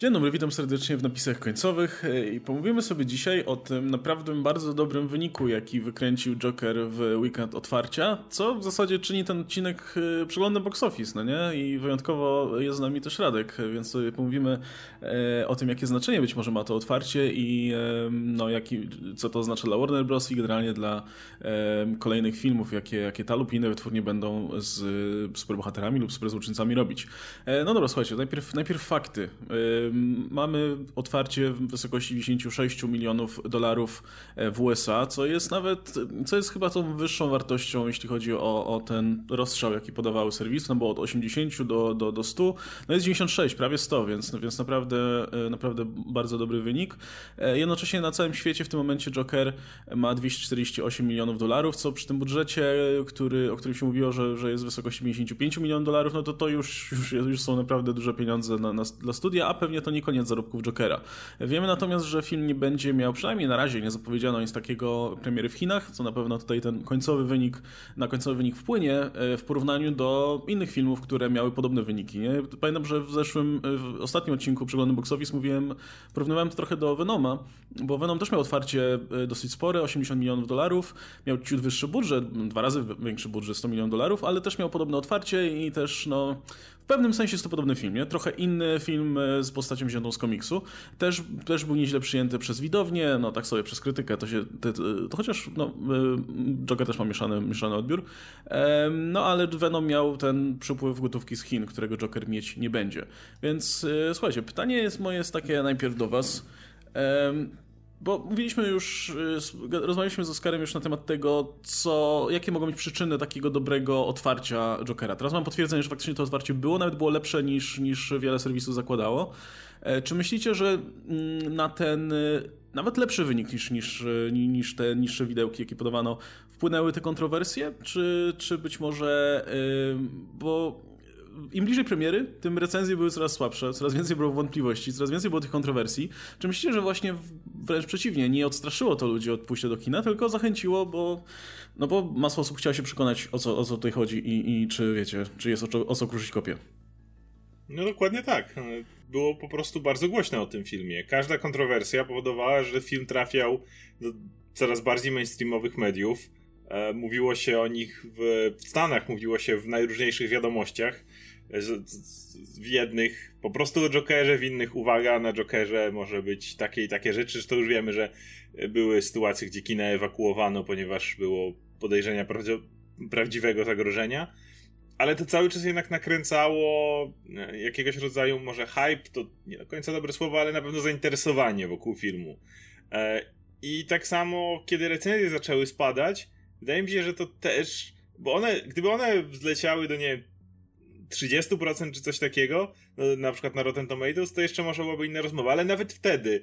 Dzień dobry, witam serdecznie w napisach końcowych e, i pomówimy sobie dzisiaj o tym naprawdę bardzo dobrym wyniku, jaki wykręcił Joker w weekend otwarcia, co w zasadzie czyni ten odcinek e, przeglądem box office, no nie? I wyjątkowo jest z nami też Radek, więc sobie pomówimy e, o tym, jakie znaczenie być może ma to otwarcie i no, jaki, co to oznacza dla Warner Bros. i generalnie dla kolejnych filmów, jakie, jakie ta lub inne wytwórnie będą z superbohaterami lub superzłoczyńcami robić. No dobra, słuchajcie, najpierw, najpierw fakty mamy otwarcie w wysokości 96 milionów dolarów e, w USA, co jest nawet, co jest chyba tą wyższą wartością, jeśli chodzi o, o ten rozstrzał, jaki podawały serwisy, no bo od 80 do, do, do 100, no jest 96, prawie 100, więc, więc naprawdę, e, naprawdę bardzo dobry wynik. E, jednocześnie na całym świecie w tym momencie Joker ma 248 milionów dolarów, co przy tym budżecie, który, o którym się mówiło, że, że jest w wysokości 55 milionów dolarów, no to to już, już, już są naprawdę duże pieniądze na, na, dla studia, a pewnie to nie koniec zarobków Jokera. Wiemy natomiast, że film nie będzie miał, przynajmniej na razie nie zapowiedziano nic takiego premiery w Chinach, co na pewno tutaj ten końcowy wynik, na końcowy wynik wpłynie e, w porównaniu do innych filmów, które miały podobne wyniki. Nie? Pamiętam, że w zeszłym, w ostatnim odcinku przeglądu box office mówiłem, porównywałem to trochę do Venoma, bo Venom też miał otwarcie e, dosyć spore, 80 milionów dolarów, miał ciut wyższy budżet, dwa razy większy budżet, 100 milionów dolarów, ale też miał podobne otwarcie i też no, pewnym sensie jest to podobny film, nie? Trochę inny film e, z postacią wziętą z komiksu. Też, też był nieźle przyjęty przez widownię, no tak sobie przez krytykę, to się, to, to chociaż no, e, Joker też ma mieszany, mieszany odbiór, no ale Venom miał ten przypływ gotówki z Chin, którego Joker mieć nie będzie. Więc e, słuchajcie, pytanie jest moje jest takie najpierw do was. Bo mówiliśmy już, y, rozmawialiśmy z Oskarem już na temat tego, co, jakie mogą być przyczyny takiego dobrego otwarcia Jokera. Teraz mam potwierdzenie, że faktycznie to otwarcie było, nawet było lepsze niż, niż wiele serwisów zakładało. E, czy myślicie, że mm, na ten y, nawet lepszy wynik niż, niż, y, niż te niższe widełki, jakie podawano, wpłynęły te kontrowersje? Czy, czy być może, bo im bliżej premiery, tym recenzje były coraz słabsze, coraz więcej było wątpliwości, coraz więcej było tych kontrowersji. Czy myślicie, że właśnie wręcz przeciwnie, nie odstraszyło to ludzi od pójścia do kina, tylko zachęciło, bo, no bo masa osób chciała się przekonać, o co, o co tutaj chodzi i, i czy wiecie, czy jest o, co, o co kruszyć kopię. No dokładnie tak. Było po prostu bardzo głośno o tym filmie. Każda kontrowersja powodowała, że film trafiał do coraz bardziej mainstreamowych mediów. E, mówiło się o nich w, w Stanach, mówiło się w najróżniejszych wiadomościach w jednych po prostu o Jokerze, w innych uwaga, na Jokerze może być takie i takie rzeczy, to już wiemy, że były sytuacje, gdzie kina ewakuowano, ponieważ było podejrzenia prawdziwego zagrożenia, ale to cały czas jednak nakręcało e, jakiegoś rodzaju może hype, to nie do końca dobre słowo, ale na pewno zainteresowanie wokół filmu. E, I tak samo, kiedy recenzje zaczęły spadać, wydaje mi się, że to też, bo one, gdyby one zleciały do nie 30% czy coś takiego, no, na przykład na Rotten Tomatoes, to jeszcze może byłaby inna rozmowa, ale nawet wtedy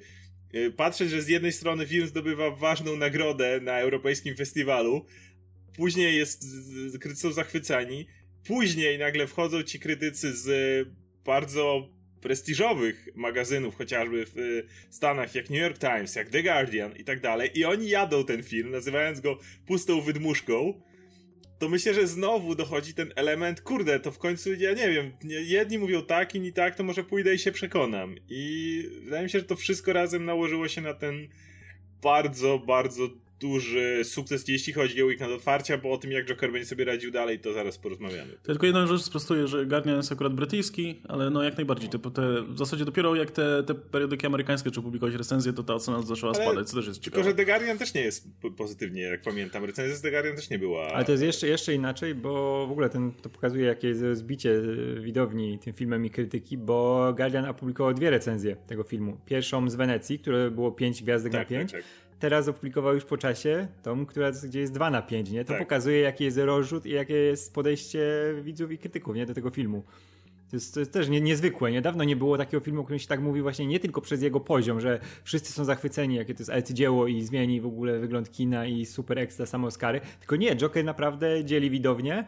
y, patrzeć, że z jednej strony film zdobywa ważną nagrodę na europejskim festiwalu, później jest, krytycy zachwycani, później nagle wchodzą ci krytycy z bardzo prestiżowych magazynów, chociażby w y, Stanach, jak New York Times, jak The Guardian i tak dalej, i oni jadą ten film, nazywając go pustą wydmuszką, to myślę, że znowu dochodzi ten element, kurde, to w końcu, ja nie wiem, jedni mówią tak, inni tak, to może pójdę i się przekonam. I wydaje mi się, że to wszystko razem nałożyło się na ten bardzo, bardzo duży sukces, jeśli chodzi o weekend otwarcia, bo o tym, jak Joker będzie sobie radził dalej, to zaraz porozmawiamy. To tylko jedną rzecz sprostuję, że Guardian jest akurat brytyjski, ale no jak najbardziej. Te, te, w zasadzie dopiero jak te, te periodyki amerykańskie czy publikować recenzje, to ta ocena zaczęła ale spadać, co też jest ciekawe. Tylko, że The Guardian też nie jest pozytywnie, jak pamiętam. Recenzja z The Guardian też nie była. Ale to jest jeszcze, jeszcze inaczej, bo w ogóle ten, to pokazuje, jakie jest zbicie widowni tym filmem i krytyki, bo Guardian opublikował dwie recenzje tego filmu. Pierwszą z Wenecji, które było 5 gwiazdek tak, na 5. Tak, tak teraz opublikował już po czasie tą, która gdzie jest 2 na 5, nie? To tak. pokazuje, jaki jest rozrzut i jakie jest podejście widzów i krytyków, nie? Do tego filmu. To jest, to jest też nie, niezwykłe. Niedawno nie było takiego filmu, o którym się tak mówi właśnie nie tylko przez jego poziom, że wszyscy są zachwyceni, jakie to jest arcydzieło i zmieni w ogóle wygląd kina i super ekstra same Oscary. Tylko nie, Joker naprawdę dzieli widownię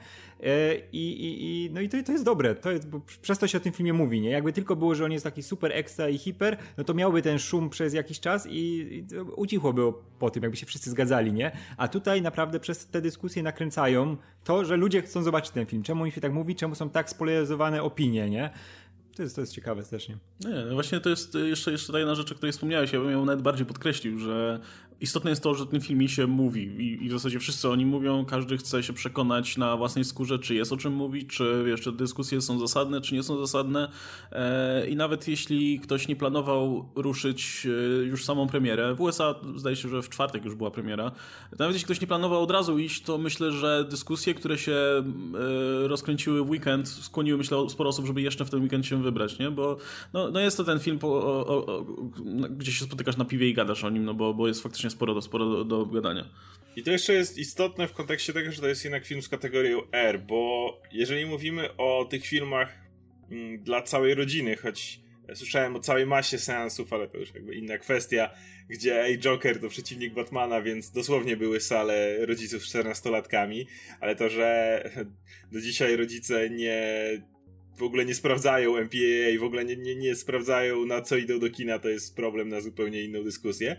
i, i, i no i to, to jest dobre. To jest, przez to się o tym filmie mówi, nie? Jakby tylko było, że on jest taki super ekstra i hiper, no to miałby ten szum przez jakiś czas i, i ucichło było po tym, jakby się wszyscy zgadzali, nie? A tutaj naprawdę przez te dyskusje nakręcają to, że ludzie chcą zobaczyć ten film. Czemu im się tak mówi? Czemu są tak spolaryzowane opinie? nie? To jest, to jest ciekawe też, nie? Nie, właśnie to jest jeszcze, jeszcze jedna rzecz, o której wspomniałeś, ja bym ją nawet bardziej podkreślił, że istotne jest to, że ten film się mówi i, i w zasadzie wszyscy o nim mówią, każdy chce się przekonać na własnej skórze, czy jest o czym mówić, czy jeszcze dyskusje są zasadne, czy nie są zasadne e, i nawet jeśli ktoś nie planował ruszyć e, już samą premierę, w USA zdaje się, że w czwartek już była premiera, nawet jeśli ktoś nie planował od razu iść, to myślę, że dyskusje, które się e, rozkręciły w weekend, skłoniły myślę sporo osób, żeby jeszcze w ten weekend się wybrać, nie? Bo no, no jest to ten film, po, o, o, gdzie się spotykasz na piwie i gadasz o nim, no bo, bo jest faktycznie faktycznie sporo, sporo do, do. I to jeszcze jest istotne w kontekście tego, że to jest jednak film z kategorią R, bo jeżeli mówimy o tych filmach mm, dla całej rodziny, choć słyszałem o całej masie seansów, ale to już jakby inna kwestia, gdzie ej, Joker to przeciwnik Batmana, więc dosłownie były sale rodziców z 14-latkami, ale to, że do dzisiaj rodzice nie w ogóle nie sprawdzają MPAA w ogóle nie, nie, nie sprawdzają na co idą do kina, to jest problem na zupełnie inną dyskusję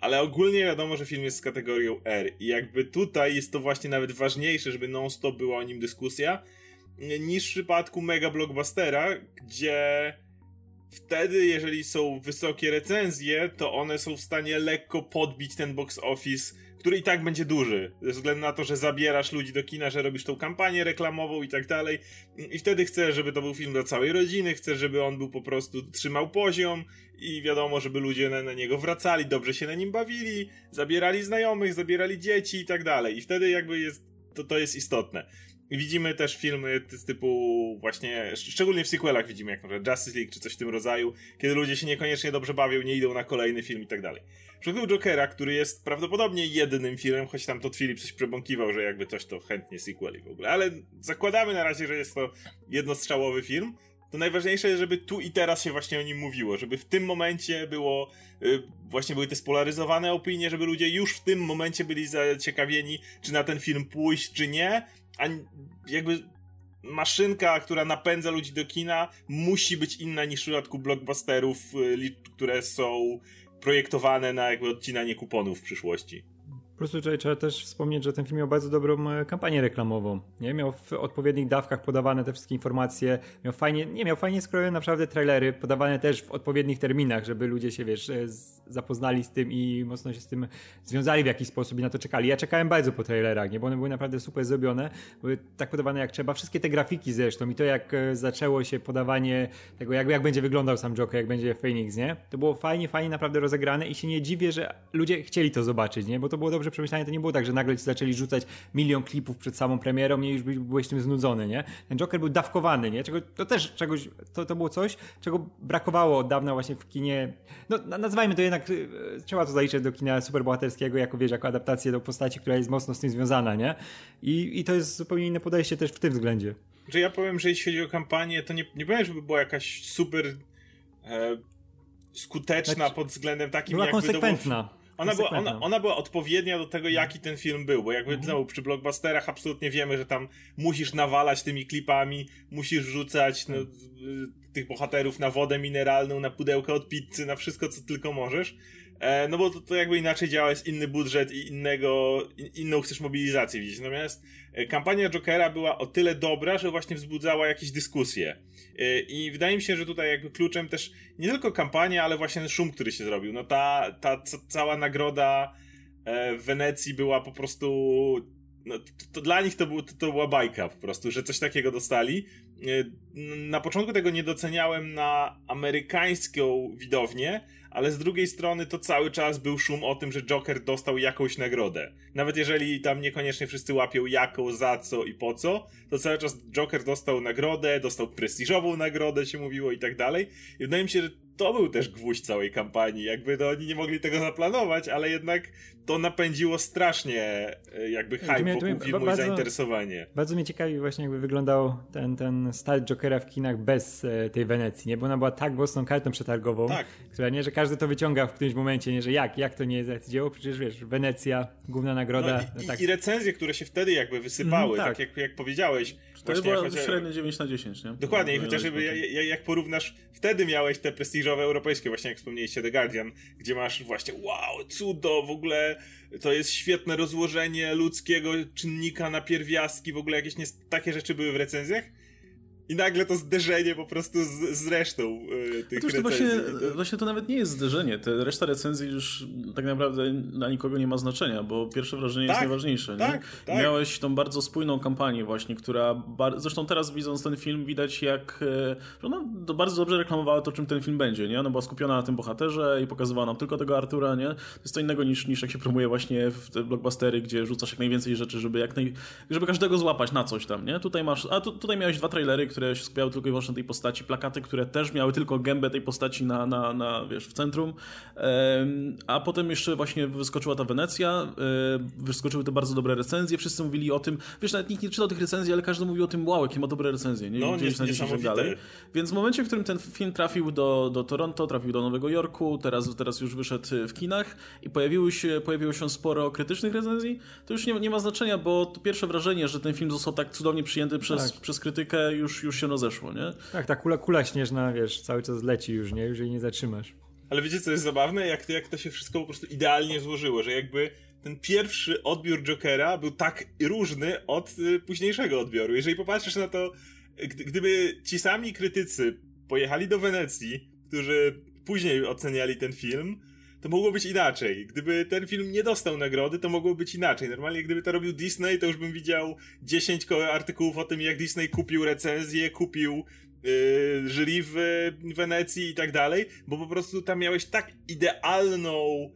ale ogólnie wiadomo, że film jest z kategorią R i jakby tutaj jest to właśnie nawet ważniejsze, żeby non-stop była o nim dyskusja, niż w przypadku mega blockbustera, gdzie wtedy, jeżeli są wysokie recenzje, to one są w stanie lekko podbić ten box office który i tak będzie duży, ze względu na to, że zabierasz ludzi do kina, że robisz tą kampanię reklamową i tak dalej. I wtedy chcę, żeby to był film dla całej rodziny, chcę, żeby on był po prostu trzymał poziom i wiadomo, żeby ludzie na, na niego wracali, dobrze się na nim bawili, zabierali znajomych, zabierali dzieci i tak dalej. I wtedy jakby jest, to, to jest istotne. Widzimy też filmy z typu właśnie, szczególnie w sequelach widzimy jak na przykład Justice League czy coś w tym rodzaju, kiedy ludzie się niekoniecznie dobrze bawią, nie idą na kolejny film i tak dalej. Przypadku Jokera, który jest prawdopodobnie jedynym filmem, choć tam Todd Phillips coś przebąkiwał, że jakby coś to chętnie sequeli w ogóle, ale zakładamy na razie, że jest to jednostrzałowy film, to najważniejsze jest, żeby tu i teraz się właśnie o nim mówiło, żeby w tym momencie było, y, właśnie były te spolaryzowane opinie, żeby ludzie już w tym momencie byli zaciekawieni, czy na ten film pójść, czy nie, a jakby maszynka, która napędza ludzi do kina, musi być inna niż w przypadku blockbusterów, y, które są projektowane na jakby odcinanie kuponów w przyszłości. Po prostu tutaj trzeba też wspomnieć, że ten film miał bardzo dobrą e, kampanię reklamową. Nie? Miał w odpowiednich dawkach podawane te wszystkie informacje, miał fajnie, nie, miał fajnie skrojone naprawdę trailery, podawane też w odpowiednich terminach, żeby ludzie się, wiesz, e, zapoznali z tym i mocno się z tym związali w jakiś sposób i na to czekali. Ja czekałem bardzo po trailerach, nie? bo one były naprawdę super zrobione, były tak podawane jak trzeba. Wszystkie te grafiki zresztą i to jak e, zaczęło się podawanie tego, jak, jak będzie wyglądał sam Joker, jak będzie Phoenix, nie? To było fajnie, fajnie naprawdę rozegrane i się nie dziwię, że ludzie chcieli to zobaczyć, nie? Bo to było dobrze przemyślane, to nie było tak, że nagle ci zaczęli rzucać milion klipów przed samą premierą i już byłeś tym znudzony, nie? Ten Joker był dawkowany, nie? Czego, to też czegoś, to, to było coś, czego brakowało od dawna właśnie w kinie, no nazwijmy to jednak, y, trzeba to zaliczyć do kina superbohaterskiego, jako wiesz, jako adaptację do postaci, która jest mocno z tym związana, nie? I, i to jest zupełnie inne podejście też w tym względzie. Że ja powiem, że jeśli chodzi o kampanię, to nie, nie powiem, żeby była jakaś super e, skuteczna znaczy, pod względem takim, była konsekwentna. Było ona była, ona, ona była odpowiednia do tego, jaki ten film był, bo jakby mhm. znowu przy blockbusterach absolutnie wiemy, że tam musisz nawalać tymi klipami, musisz rzucać no, tych bohaterów na wodę mineralną, na pudełkę od pizzy, na wszystko, co tylko możesz. E, no bo to, to jakby inaczej działa, jest inny budżet i innego, inną chcesz mobilizację widzieć. Natomiast e, kampania Jokera była o tyle dobra, że właśnie wzbudzała jakieś dyskusje. E, I wydaje mi się, że tutaj jakby kluczem też nie tylko kampania, ale właśnie ten szum, który się zrobił. No ta, ta cała nagroda w Wenecji była po prostu no, to, to, dla nich to, był, to, to, była bajka po prostu, że coś takiego dostali. Na początku tego nie doceniałem na amerykańską widownię, ale z drugiej strony to cały czas był szum o tym, że Joker dostał jakąś nagrodę. Nawet jeżeli tam niekoniecznie wszyscy łapią jaką, za co i po co, to cały czas Joker dostał nagrodę, dostał prestiżową nagrodę, się mówiło i tak dalej. I wydaje mi się, że to był też gwóźdź całej kampanii. Jakby to oni nie mogli tego zaplanować, ale jednak to napędziło strasznie e, jakby hype wokół filmu bardzo, i zainteresowanie. Bardzo mnie ciekawi właśnie jakby wyglądał ten, ten start Jokera w kinach bez e, tej Wenecji, nie? Bo ona była tak mocną kartą przetargową, tak. która nie, że każdy to wyciąga w którymś momencie, nie, że jak, jak to nie jest dzieło, przecież wiesz, Wenecja, główna nagroda. No i, no tak. i, recenzje, które się wtedy jakby wysypały, mm, tak. tak, jak, jak powiedziałeś. To właśnie, była chociaż... średnio 9 na 10, nie? Dokładnie, no, chociażby jak, jak porównasz, wtedy miałeś te prestiżowe europejskie, właśnie jak wspomnieliście The Guardian, gdzie masz właśnie wow, cudo, w ogóle to jest świetne rozłożenie ludzkiego czynnika na pierwiastki, w ogóle jakieś nie, takie rzeczy były w recenzjach. I nagle to zderzenie po prostu z, z resztą yy, tych Otóż to właśnie, właśnie to nawet nie jest zderzenie. Te reszta recenzji już tak naprawdę dla nikogo nie ma znaczenia, bo pierwsze wrażenie tak, jest najważniejsze. Tak, tak. Miałeś tą bardzo spójną kampanię właśnie, która... Bar... Zresztą teraz widząc ten film widać jak... E, że ona bardzo dobrze reklamowała to, czym ten film będzie, nie? Ona była skupiona na tym bohaterze i pokazywała nam tylko tego Artura, nie? To jest to innego niż, niż jak się promuje właśnie w te blockbustery, gdzie rzucasz jak najwięcej rzeczy, żeby jak naj... żeby każdego złapać na coś tam, nie? Tutaj masz... A tu, tutaj miałeś dwa trailery, które się skupiały tylko i wyłącznie na tej postaci, plakaty, które też miały tylko gębę tej postaci na, na, na wiesz, w centrum. A potem jeszcze właśnie wyskoczyła ta Wenecja, wyskoczyły te bardzo dobre recenzje, wszyscy mówili o tym, wiesz, nawet nikt nie czytał tych recenzji, ale każdy mówił o tym, wow, jakie ma dobre recenzje, nie? No, nie, nie tak dalej. Więc w momencie, w którym ten film trafił do, do Toronto, trafił do Nowego Jorku, teraz, teraz już wyszedł w kinach i pojawiły się, pojawiło się sporo krytycznych recenzji, to już nie, nie ma znaczenia, bo to pierwsze wrażenie, że ten film został tak cudownie przyjęty przez, tak. przez krytykę, już, już się rozeszło, nie? Tak, ta kula, kula śnieżna, wiesz, cały czas leci już, nie? Już jej nie zatrzymasz. Ale wiecie, co jest zabawne? Jak, jak to się wszystko po prostu idealnie złożyło, że jakby ten pierwszy odbiór Jokera był tak różny od y, późniejszego odbioru. Jeżeli popatrzysz na to, gdy, gdyby ci sami krytycy pojechali do Wenecji, którzy później oceniali ten film, to mogło być inaczej. Gdyby ten film nie dostał nagrody, to mogło być inaczej. Normalnie gdyby to robił Disney, to już bym widział 10 artykułów o tym, jak Disney kupił recenzję, kupił yy, jury w Wenecji i tak dalej, bo po prostu tam miałeś tak idealną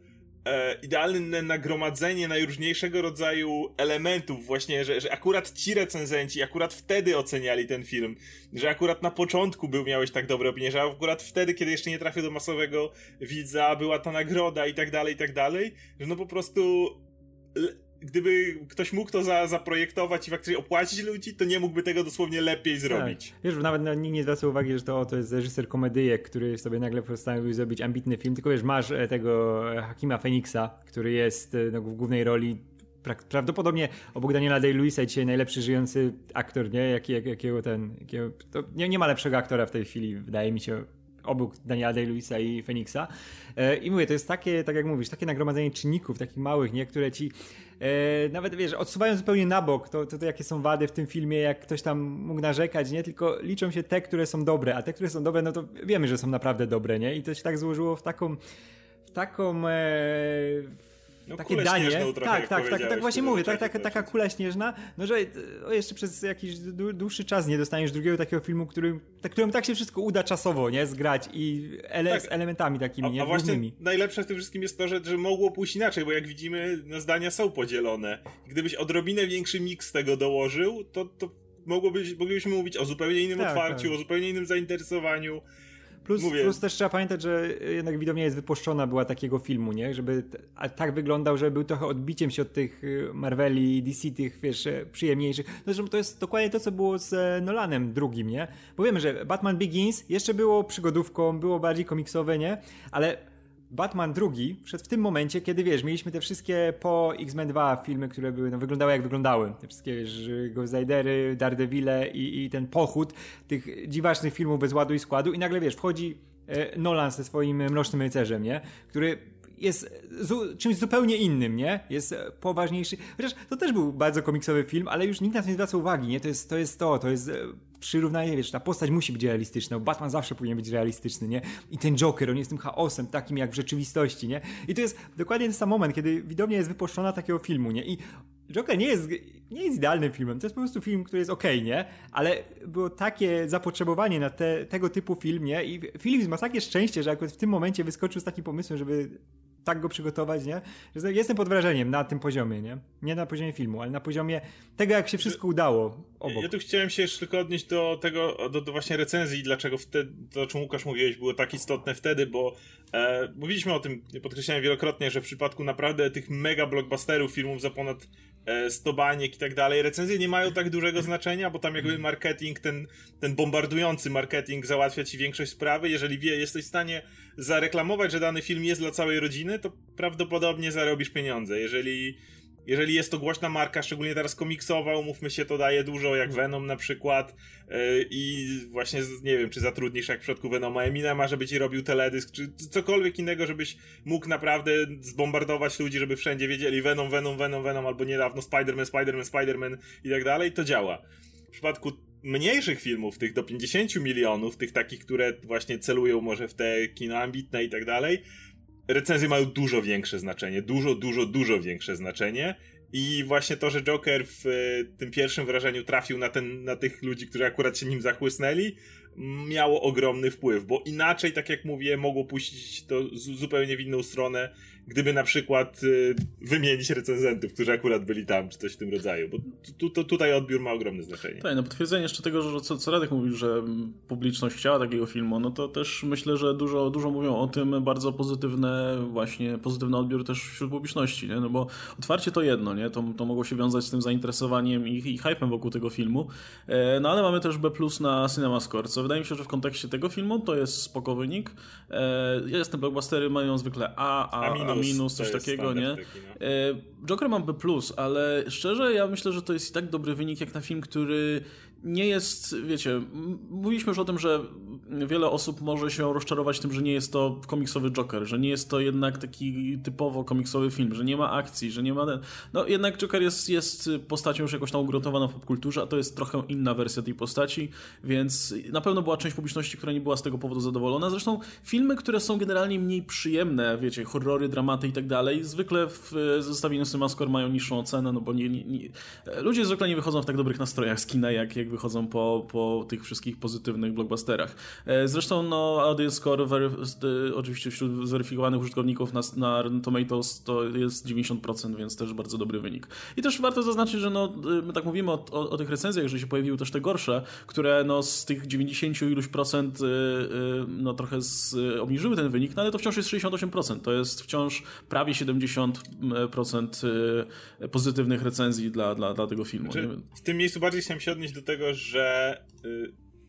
e, idealne nagromadzenie najróżniejszego rodzaju elementów właśnie, że, że akurat ci recenzenci akurat wtedy oceniali ten film, że akurat na początku był, miałeś tak dobre opinie, że akurat wtedy, kiedy jeszcze nie trafił do masowego widza, była ta nagroda i tak dalej, i tak dalej, że no po prostu gdyby ktoś mógł to za, zaprojektować i faktycznie opłacić ludzi, to nie mógłby tego dosłownie lepiej tak. zrobić. Tak. Wiesz, nawet nikt nie zwraca uwagi, że to, to jest reżyser komedyjek, który sobie nagle postanowił zrobić ambitny film, tylko wiesz, masz e, tego e, Hakima Phoenixa, który jest e, no, w głównej roli prawdopodobnie obok Daniela Day-Lewisa dzisiaj najlepszy żyjący aktor, nie? Jak, jak, jakiego ten... Jakiego, nie, nie ma lepszego aktora w tej chwili, wydaje mi się, obok Daniela Day-Lewisa i Phoenixa. I mówię, to jest takie, tak jak mówisz, takie nagromadzenie czynników, takich małych, nie? Które ci E, nawet wiesz, odsuwają zupełnie na bok to, to, to, jakie są wady w tym filmie, jak ktoś tam mógł narzekać, nie? Tylko liczą się te, które są dobre, a te, które są dobre, no to wiemy, że są naprawdę dobre, nie? I to się tak złożyło w taką, w taką, e, no, takie danie. Tak, tak, tak, tak właśnie mówię, tak, tak, taka kula śnieżna, no że o, jeszcze przez jakiś dłuższy czas nie dostaniesz drugiego takiego filmu, który, tak, którym tak się wszystko uda czasowo, nie, zgrać i ele tak. z elementami takimi, a, nie, a właśnie najlepsze w tym wszystkim jest to, że, że mogło pójść inaczej, bo jak widzimy, no, zdania są podzielone. Gdybyś odrobinę większy miks tego dołożył, to, to mogłoby, moglibyśmy mówić o zupełnie innym tak, otwarciu, tak. o zupełnie innym zainteresowaniu. Plus, plus też trzeba pamiętać, że jednak widownia jest wypuszczona była takiego filmu, nie? Żeby tak wyglądał, że był trochę odbiciem się od tych y, Marveli, DC, tych, wiesz, e, przyjemniejszych. Zresztą to jest dokładnie to, co było z e, Nolanem drugim, nie? Bo wiemy, że Batman Begins jeszcze było przygodówką, było bardziej komiksowe, nie? Ale Batman drugi wszedł w tym momencie, kiedy wiesz, mieliśmy te wszystkie po X-Men 2 filmy, które były, no, wyglądały jak wyglądały. Te wszystkie, wiesz, Ghost Ridery, i, i ten pochód tych dziwacznych filmów bez ładu i składu i nagle, wiesz, wchodzi e, Nolan ze swoim Mrocznym Rycerzem, nie? Który jest zu, czymś zupełnie innym, nie? Jest poważniejszy. Chociaż to też był bardzo komiksowy film, ale już nikt na to nie zwraca uwagi, nie? To jest to, jest to, to jest e, przyrównanie, wiesz, ta postać musi być realistyczna, Batman zawsze powinien być realistyczny, nie? I ten Joker, on jest tym chaosem, takim jak w rzeczywistości, nie? I to jest dokładnie ten sam moment, kiedy widownia jest wypuszczona takiego filmu, nie? I Joker nie jest, nie jest idealnym filmem, to jest po prostu film, który jest okej, okay, nie? Ale było takie zapotrzebowanie na te, tego typu film, nie? I Philips ma takie szczęście, że akurat w tym momencie wyskoczył z takim pomysłem, żeby tak go przygotować, nie? Że jestem pod wrażeniem na tym poziomie, nie? Nie na poziomie filmu, ale na poziomie tego, jak się wszystko udało obok. Ja tu chciałem się jeszcze tylko odnieść do tego, do, do właśnie recenzji, dlaczego wtedy, to o czym Łukasz mówiłeś, było tak istotne wtedy, bo e, mówiliśmy o tym, podkreślałem wielokrotnie, że w przypadku naprawdę tych mega blockbusterów, filmów za ponad 100 e, baniek i tak dalej, recenzje nie mają tak dużego znaczenia, bo tam jakby marketing, ten, ten bombardujący marketing załatwia ci większość sprawy. Jeżeli wie, jesteś w stanie zareklamować, że dany film jest dla całej rodziny, to prawdopodobnie zarobisz pieniądze. Jeżeli jeżeli jest to głośna marka, szczególnie teraz komiksowa, umówmy się, to daje dużo, jak Venom na przykład yy, i właśnie, nie wiem, czy zatrudnisz jak w przypadku Venoma Eminema, żeby ci robił teledysk, czy cokolwiek innego, żebyś mógł naprawdę zbombardować ludzi, żeby wszędzie wiedzieli Venom, Venom, Venom, Venom, albo niedawno Spider-Man, Spider-Man, Spider-Man i tak dalej, to działa. W przypadku mniejszych filmów, tych do 50 milionów, tych takich, które właśnie celują może w te kino ambitne i tak dalej, recenzje mają dużo większe znaczenie. Dużo, dużo, dużo większe znaczenie. I właśnie to, że Joker w e, tym pierwszym wrażeniu trafił na, ten, na tych ludzi, którzy akurat się nim zachłysnęli, miało ogromny wpływ, bo inaczej, tak jak mówię, mogło puścić to zupełnie w inną stronę gdyby na przykład y, wymienić recenzentów, którzy akurat byli tam, czy coś w tym rodzaju, bo tu, tu, tutaj odbiór ma ogromne znaczenie. Tak, no potwierdzenie jeszcze tego, że co, co Radek mówił, że publiczność chciała takiego filmu, no to też myślę, że dużo, dużo mówią o tym bardzo pozytywne, właśnie pozytywny odbiór też wśród publiczności, nie? no bo otwarcie to jedno, nie? To, to mogło się wiązać z tym zainteresowaniem i, i hypem wokół tego filmu, e, no ale mamy też B+, na CinemaScore, co wydaje mi się, że w kontekście tego filmu to jest spoko wynik. E, jestem blockbustery mają zwykle A, A, a minus, coś takiego, nie? Taki, no. E, Joker mam B+, ale szczerze ja myślę, że to jest i tak dobry wynik jak na film, który nie jest, wiecie, mówiliśmy już o tym, że wiele osób może się rozczarować tym, że nie jest to komiksowy Joker, że nie jest to jednak taki typowo komiksowy film, że nie ma akcji, że nie ma... No jednak Joker jest, jest postacią już jakoś tam ugruntowaną w popkulturze, a to jest trochę inna wersja tej postaci, więc na pewno była część publiczności, która nie była z tego powodu zadowolona. Zresztą filmy, które są generalnie mniej przyjemne, wiecie, horrory, dramaty i tak dalej, zwykle w zestawieniu Symascore mają niższą ocenę, no bo nie, nie, ludzie zwykle nie wychodzą w tak dobrych nastrojach z kina, jak, jak wychodzą po, po tych wszystkich pozytywnych blockbusterach. E, zresztą no, audience score oczywiście wśród zweryfikowanych użytkowników na, na Tomatoes to jest 90%, więc też bardzo dobry wynik. I też warto zaznaczyć, że no, my tak mówimy o, o, o tych recenzjach, że się pojawiły też te gorsze, które no, z tych 90 iluś procent no, trochę z, obniżyły ten wynik, no ale to wciąż jest 68%. To jest wciąż prawie 70% y, pozytywnych recenzji dla, dla, dla tego filmu. Znaczy, w tym miejscu bardziej chciałem się odnieść do tego, że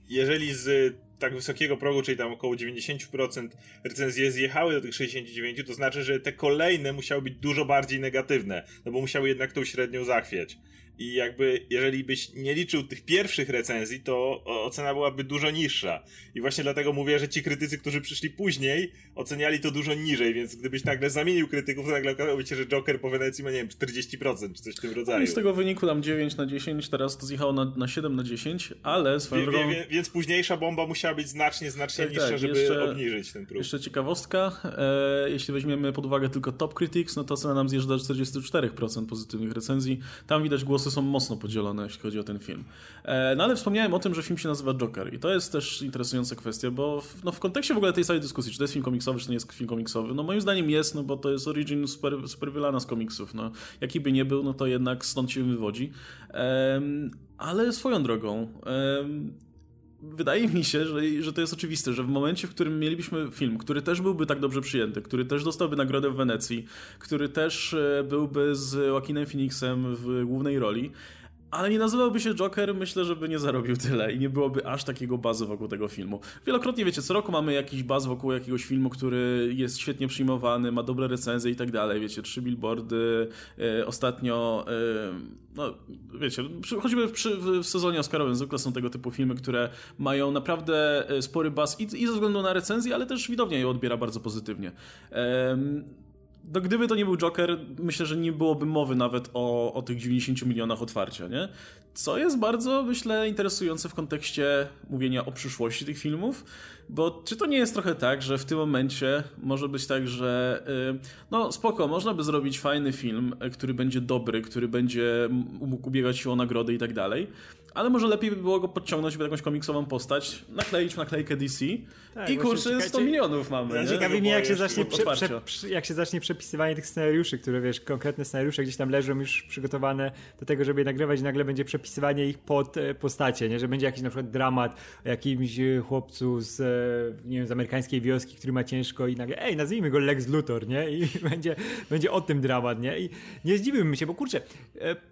jeżeli z tak wysokiego progu, czyli tam około 90% recenzje zjechały do tych 69, to znaczy, że te kolejne musiały być dużo bardziej negatywne, no bo musiały jednak tą średnią zachwiać. I jakby, jeżeli byś nie liczył tych pierwszych recenzji, to ocena byłaby dużo niższa. I właśnie dlatego mówię, że ci krytycy, którzy przyszli później, oceniali to dużo niżej, więc gdybyś nagle zamienił krytyków, to nagle okazałoby się, że Joker po Wenecji ma, nie wiem, 40% czy coś w tym rodzaju. No I z tego wyniku tam 9 na 10, teraz to zjechało na, na 7 na 10, ale swoją wie, drogą... Wie, więc późniejsza bomba musiała być znacznie, znacznie tak, niższa, tak, żeby jeszcze, obniżyć ten próg. Jeszcze ciekawostka, e, jeśli weźmiemy pod uwagę tylko Top Critics, no to cena nam zjeżdża do 44% pozytywnych recenzji. Tam widać głosy są mocno podzielone, jeśli chodzi o ten film. E, no ale wspomniałem o tym, że film się nazywa Joker i to jest też interesująca kwestia, bo w, no, w kontekście w ogóle tej całej dyskusji, czy to jest film komiksowy, czy to nie jest film komiksowy, no moim zdaniem jest, no bo to jest origin super, super z komiksów, no. Jaki by nie był, no to jednak stąd się wywodzi. ale swoją drogą wydaje mi się, że, że to jest oczywiste, że w momencie, w którym mielibyśmy film, który też byłby tak dobrze przyjęty, który też dostałby nagrodę w Wenecji, który też e, byłby z Joaquinem Phoenixem w głównej roli, ale nie nazywałby się Joker, myślę, że by nie zarobił tyle i nie byłoby aż takiego bazy wokół tego filmu. Wielokrotnie, wiecie, co roku mamy jakiś baz wokół jakiegoś filmu, który jest świetnie przyjmowany, ma dobre recenzje i tak dalej, wiecie, trzy billboardy, yy, ostatnio, yy, no wiecie, przy, choćby przy, w sezonie Oscarowym zwykle są tego typu filmy, które mają naprawdę e, spory baz i, i ze względu na recenzję, ale też widownia je odbiera bardzo pozytywnie. Yy, no gdyby to nie był Joker, myślę, że nie byłoby mowy nawet o, o tych 90 milionach otwarcia, nie? Co jest bardzo, myślę, interesujące w kontekście mówienia o przyszłości tych filmów, bo czy to nie jest trochę tak, że w tym momencie może być tak, że yy, no spoko, można by zrobić fajny film, który będzie dobry, który będzie mógł ubiegać się o nagrody i tak dalej, ale może lepiej by było go podciągnąć w jakąś komiksową postać, nakleić w naklejkę DC tak, i kurczę 100 milionów mamy. Ja ciekawi mnie jak się, zacznie prze, prze, jak się zacznie przepisywanie tych scenariuszy, które wiesz, konkretne scenariusze gdzieś tam leżą już przygotowane do tego, żeby je nagrywać i nagle będzie przepisywanie ich pod e, postacie, nie? że będzie jakiś na przykład dramat o jakimś e, chłopcu z, e, nie wiem, z amerykańskiej wioski, który ma ciężko i nagle, ej, nazwijmy go Lex Luthor, nie? I będzie, będzie o tym dramat, nie? I nie zdziwiłbym się, bo kurczę,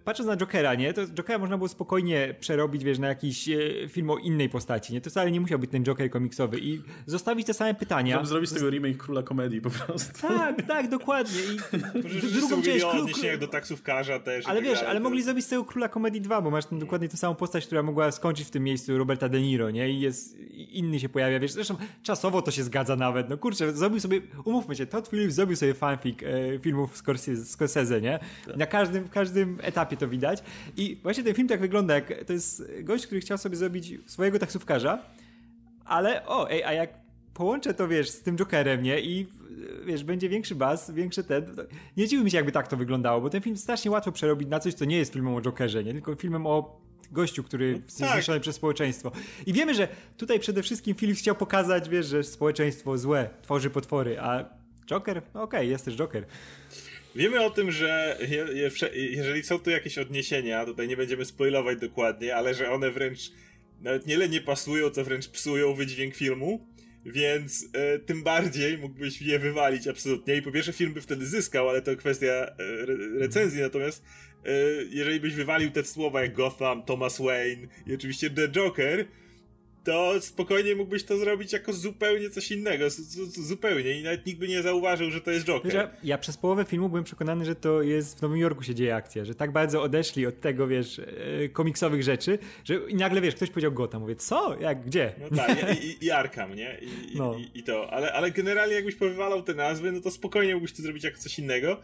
patrząc na Jokera, nie? To Jokera można było spokojnie przerobić, wiesz, na jakiś film o innej postaci, nie? To wcale nie musiał być ten Joker komiksowy i zostawić te same pytania. Żeby zrobić z tego remake Króla Komedii po prostu. Tak, tak, dokładnie. I drugą część... Król... do taksówkarza też. Ale wiesz, ale mogli zrobić z tego Króla Komedii 2, bo masz ten, dokładnie tę samą postać, która mogła skończyć w tym miejscu Roberta De Niro, nie? I jest, inny się pojawia, wiesz, zresztą czasowo to się zgadza nawet, no kurczę, zrobił sobie, umówmy się, Todd Phillips zrobił sobie fanfic e, filmów Scorsese, Scorsese, nie? Na każdym, każdym etapie to widać i właśnie ten film tak wygląda, jak to jest gość, który chciał sobie zrobić swojego taksówkarza, ale o, ej, a jak połączę to, wiesz, z tym Jokerem, nie? I wiesz, będzie większy bas, większy ten. Nie dziwi mi się, jakby tak to wyglądało, bo ten film strasznie łatwo przerobić na coś, co nie jest filmem o Jokerze, nie? Tylko filmem o gościu, który no, jest tak. przez społeczeństwo. I wiemy, że tutaj przede wszystkim film chciał pokazać, wiesz, że społeczeństwo złe tworzy potwory, a Joker? Okej, okay, jest też Joker. Wiemy o tym, że je, je, jeżeli są tu jakieś odniesienia, tutaj nie będziemy spoilować dokładnie, ale że one wręcz nawet nie nie pasują, co wręcz psują wydźwięk filmu. Więc e, tym bardziej mógłbyś je wywalić absolutnie. I po pierwsze, film by wtedy zyskał, ale to kwestia e, re recenzji. Natomiast e, jeżeli byś wywalił te słowa jak Gotham, Thomas Wayne i oczywiście The Joker, to spokojnie mógłbyś to zrobić jako zupełnie coś innego, zupełnie i nawet nikt by nie zauważył, że to jest Joker. Wiesz, ja przez połowę filmu byłem przekonany, że to jest w Nowym Jorku się dzieje akcja, że tak bardzo odeszli od tego, wiesz, e, komiksowych rzeczy, że nagle, wiesz, ktoś powiedział Gotham, mówię, co? Jak, gdzie? No tak, i, i Arkham, nie? I, no. i, i to, ale, ale generalnie jakbyś powywalał te nazwy, no to spokojnie mógłbyś to zrobić jako coś innego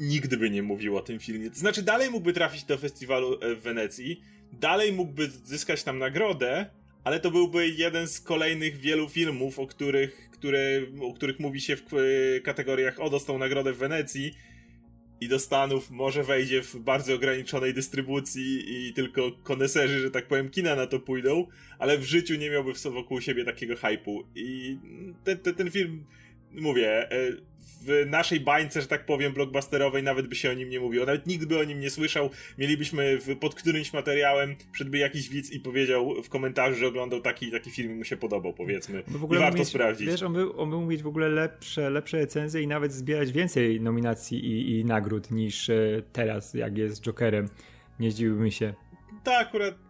nigdy by nie mówił o tym filmie. To znaczy, dalej mógłby trafić do festiwalu e, w Wenecji, dalej mógłby zyskać tam nagrodę, ale to byłby jeden z kolejnych wielu filmów, o których, które, o których mówi się w kategoriach o dostał nagrodę w Wenecji i do Stanów może wejdzie w bardzo ograniczonej dystrybucji i tylko koneserzy, że tak powiem, kina na to pójdą, ale w życiu nie miałby wokół siebie takiego hypu. I ten, ten, ten film, mówię, e, w naszej bańce, że tak powiem, blockbusterowej nawet by się o nim nie mówiło. Nawet nikt by o nim nie słyszał. Mielibyśmy w, pod którymś materiałem, przyszedłby jakiś widz i powiedział w komentarzu, że oglądał taki taki film i mu się podobał, powiedzmy. W ogóle I warto mieć, sprawdzić. Wiesz, on by, on mieć w ogóle lepsze, lepsze recenzje i nawet zbierać więcej nominacji i, i nagród niż e, teraz, jak jest Jokerem. Nie zdziwiłbym się. Tak, akurat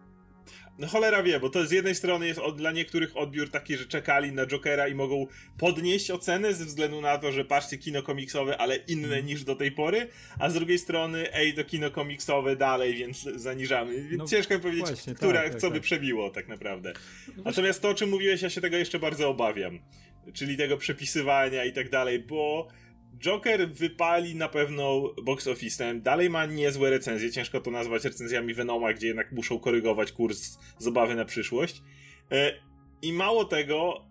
no cholera wie, bo to z jednej strony jest od, dla niektórych odbiór taki, że czekali na Jokera i mogą podnieść ocenę ze względu na to, że patrzcie kino komiksowe, ale inne mhm. niż do tej pory, a z drugiej strony ej, to kino komiksowe dalej, więc zaniżamy. Więc no, ciężko powiedzieć, właśnie, która, tak, tak, co tak. by przebiło tak naprawdę. No Natomiast to, o czym mówiłeś, ja się tego jeszcze bardzo obawiam. Czyli tego przepisywania i tak dalej, bo Joker wypali na pewno box office'em, dalej ma niezłe recenzje, ciężko to nazwać recenzjami Venoma, gdzie jednak muszą korygować kurs z obawy na przyszłość. E, I mało tego,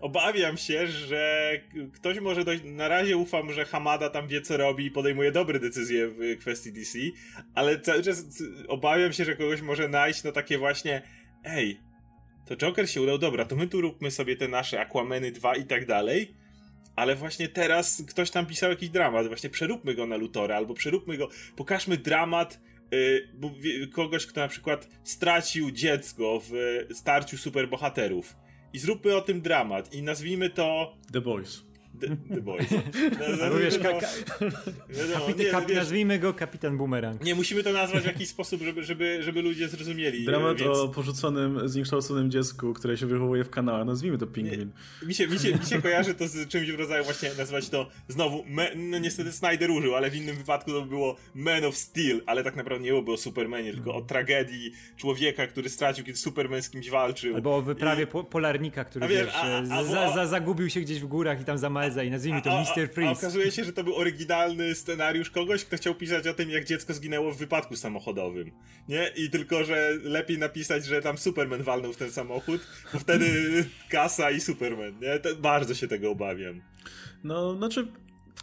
obawiam się, że ktoś może dojść. Na razie ufam, że Hamada tam wie, co robi i podejmuje dobre decyzje w kwestii DC, ale cały czas obawiam się, że kogoś może najść na takie właśnie. Ej, to Joker się udał, dobra, to my tu róbmy sobie te nasze Aquameny 2 i tak dalej ale właśnie teraz ktoś tam pisał jakiś dramat, właśnie przeróbmy go na Lutora, albo przeróbmy go, pokażmy dramat yy, kogoś, kto na przykład stracił dziecko w starciu superbohaterów. I zróbmy o tym dramat i nazwijmy to... The Boys. The, the Boys. No, wiesz, ka nie, kap wiesz, nazwijmy go Kapitan Boomerang. Nie, musimy to nazwać w jakiś sposób, żeby, żeby, żeby ludzie zrozumieli. Dramat więc... o porzuconym, zniekształconym dziecku, które się wychowuje w kanale. Nazwijmy to Pingwin. Mi się, mi, się, mi się kojarzy to z czymś w rodzaju właśnie nazwać to znowu, me, no niestety Snyder użył, ale w innym wypadku to by było Man of Steel, ale tak naprawdę nie byłoby o Supermanie, tylko o tragedii człowieka, który stracił, kiedy Superman z kimś walczył. Albo o wyprawie I... polarnika, który a, wiesz, a, a, za, za, zagubił się gdzieś w górach i tam zamalał i nazwijmy to Mr. Freeze. A okazuje się, że to był oryginalny scenariusz kogoś, kto chciał pisać o tym, jak dziecko zginęło w wypadku samochodowym. Nie? I tylko, że lepiej napisać, że tam Superman walnął w ten samochód, bo wtedy kasa i Superman, nie? To bardzo się tego obawiam. No, znaczy,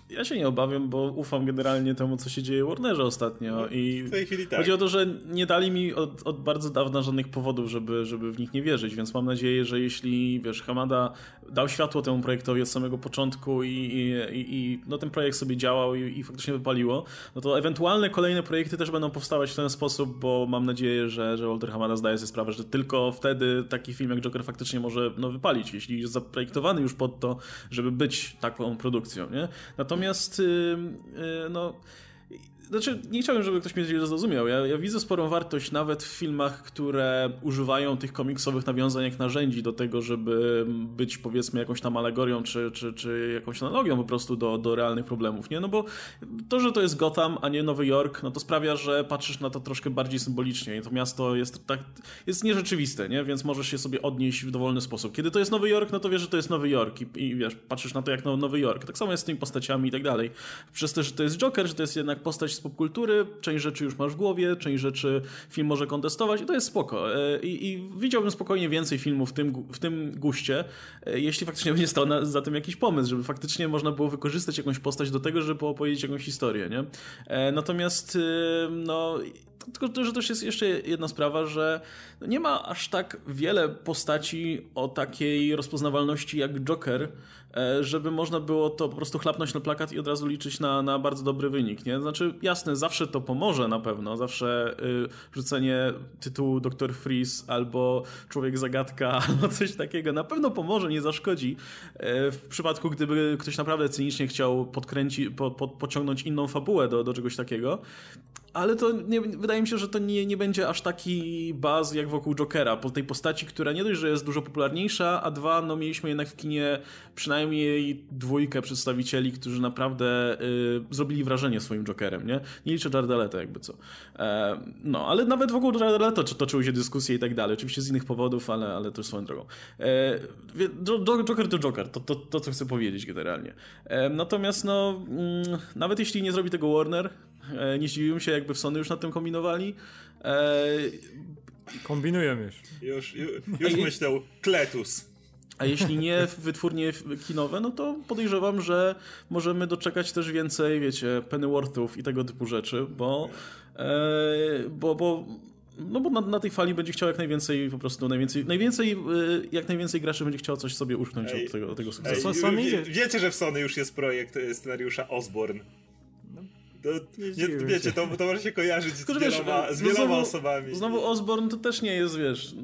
ja się nie obawiam, bo ufam generalnie temu, co się dzieje w Warnerze ostatnio. No, I w tej chwili tak. Chodzi o to, że nie dali mi od, od, bardzo dawna żadnych powodów, żeby, żeby w nich nie wierzyć, więc mam nadzieję, że jeśli, wiesz, Hamada dał światło temu projektowi od samego początku i, i, i no, ten projekt sobie działał i, i faktycznie wypaliło, no to ewentualne kolejne projekty też będą powstawać w ten sposób, bo mam nadzieję, że, że Walter Hamada zdaje sobie sprawę, że tylko wtedy taki film jak Joker faktycznie może no, wypalić, jeśli jest zaprojektowany już pod to, żeby być taką produkcją, nie? Natomiast Natomiast y, no znaczy, nie chciałbym, żeby ktoś mnie źle zrozumiał. Ja, ja, widzę sporą wartość nawet w filmach, które używają tych komiksowych nawiązań jak narzędzi do tego, żeby być powiedzmy jakąś tam alegorią czy, czy, czy jakąś analogią po prostu do, do realnych problemów, nie? No bo to, że to jest Gotham, a nie Nowy Jork, no to sprawia, że patrzysz na to troszkę bardziej symbolicznie i to miasto jest tak, jest nierzeczywiste, nie? Więc możesz się sobie odnieść w dowolny sposób. Kiedy to jest Nowy Jork, no to wiesz, że to jest Nowy Jork i, i wiesz, patrzysz na to jak Nowy Jork. Tak samo jest z tymi postaciami i tak dalej. Przez to, że to jest Joker, że to jest jednak postać z popkultury, część rzeczy już masz w głowie, część rzeczy film może kontestować i to jest spoko. E, I, i widziałbym spokojnie więcej filmów w tym, w tym guście, e, jeśli faktycznie będzie stał na, za tym jakiś pomysł, żeby faktycznie można było wykorzystać jakąś postać do tego, żeby opowiedzieć jakąś historię, nie? E, natomiast no tylko, że też jest jeszcze jedna sprawa, że nie ma aż tak wiele postaci o takiej rozpoznawalności jak Joker, żeby można było to po prostu chlapnąć na plakat i od razu liczyć na, na bardzo dobry wynik, nie? Znaczy, jasne, zawsze to pomoże na pewno, zawsze y, rzucenie tytułu Dr. Freeze albo Człowiek Zagadka albo coś takiego na pewno pomoże, nie zaszkodzi e, w przypadku, gdyby ktoś naprawdę cynicznie chciał podkręcić, po, po, pociągnąć inną fabułę do, do czegoś takiego, ale to nie, wydaje mi się, że to nie, nie będzie aż taki baz jak wokół Jokera, po tej postaci, która nie dość, że jest dużo popularniejsza, a dwa, no mieliśmy jednak w kinie przynajmniej dwójkę przedstawicieli, którzy naprawdę y, zrobili wrażenie swoim Jokerem, nie? Nie liczę Jardaleta jakby co. E, no, ale nawet wokół Jardaleta toczyły się dyskusje i tak dalej, oczywiście z innych powodów, ale, ale to swoją drogą. E, Joker to Joker, to, to, to co chcę powiedzieć generalnie. E, natomiast no, mm, nawet jeśli nie zrobi tego Warner, nie zdziwiłem się, jakby w Sony już nad tym kombinowali. E, Kombinują już. Już, już, już myślał Kletus. A jeśli nie wytwórnie kinowe, no to podejrzewam, że możemy doczekać też więcej, wiecie, Pennyworthów i tego typu rzeczy, bo, e, bo, bo no bo na, na, tej fali będzie chciał jak najwięcej, po prostu najwięcej, najwięcej, jak najwięcej graczy będzie chciał coś sobie uszknąć ej, od tego, tego sukcesu. Ej, wie, wiecie, że w Sony już jest projekt scenariusza Osborne. To, nie, wiecie, to, to może się kojarzyć z wieloma, wiesz, z wieloma znowu, osobami. Znowu Osborne to też nie jest, wiesz...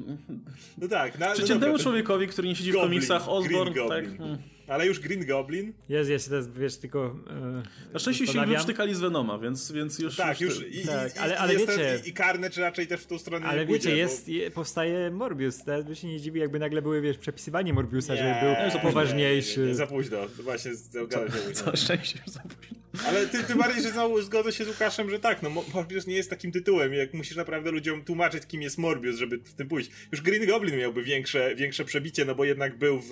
No tak. No, Przeciętnemu no człowiekowi, który nie siedzi Goblin, w komiksach, Osborne, tak... Hmm. Ale już Green Goblin. Jest, jest, teraz wiesz, tylko. Yy, Na szczęście się wyprztykali z Venoma, więc, więc już. Tak, już. już i, tak, i, ale, ale wiecie. I, I Carnage raczej też w tą stronę. Ale wiecie, pójdzie, jest, bo... powstaje Morbius. Teraz by się nie dziwi, jakby nagle były, wiesz, przepisywanie Morbiusa, nie, żeby był nie, poważniejszy. Nie, nie, za późno. Właśnie zgadzam się. Całe szczęście już za późno. Ale ty, tym bardziej, że znowu zgodzę się z Łukaszem, że tak, no Morbius nie jest takim tytułem. Jak musisz naprawdę ludziom tłumaczyć, kim jest Morbius, żeby w tym pójść. Już Green Goblin miałby większe, większe przebicie, no bo jednak był w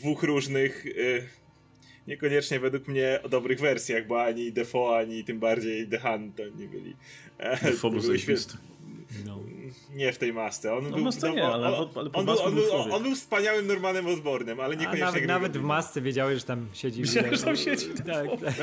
dwóch różnych, y, niekoniecznie według mnie o dobrych wersjach, bo ani Defoe, ani tym bardziej The Hunt to nie byli. Defoe był. Nie w tej masce. On no, był, masce nie, ale, ale on, on, był, on, był, on, był wspaniałym Normanem Osbornem, ale niekoniecznie... A nawet, nawet w masce wiedziałeś, że tam siedzi. Myślałem, że tam siedzi. Tak, tak.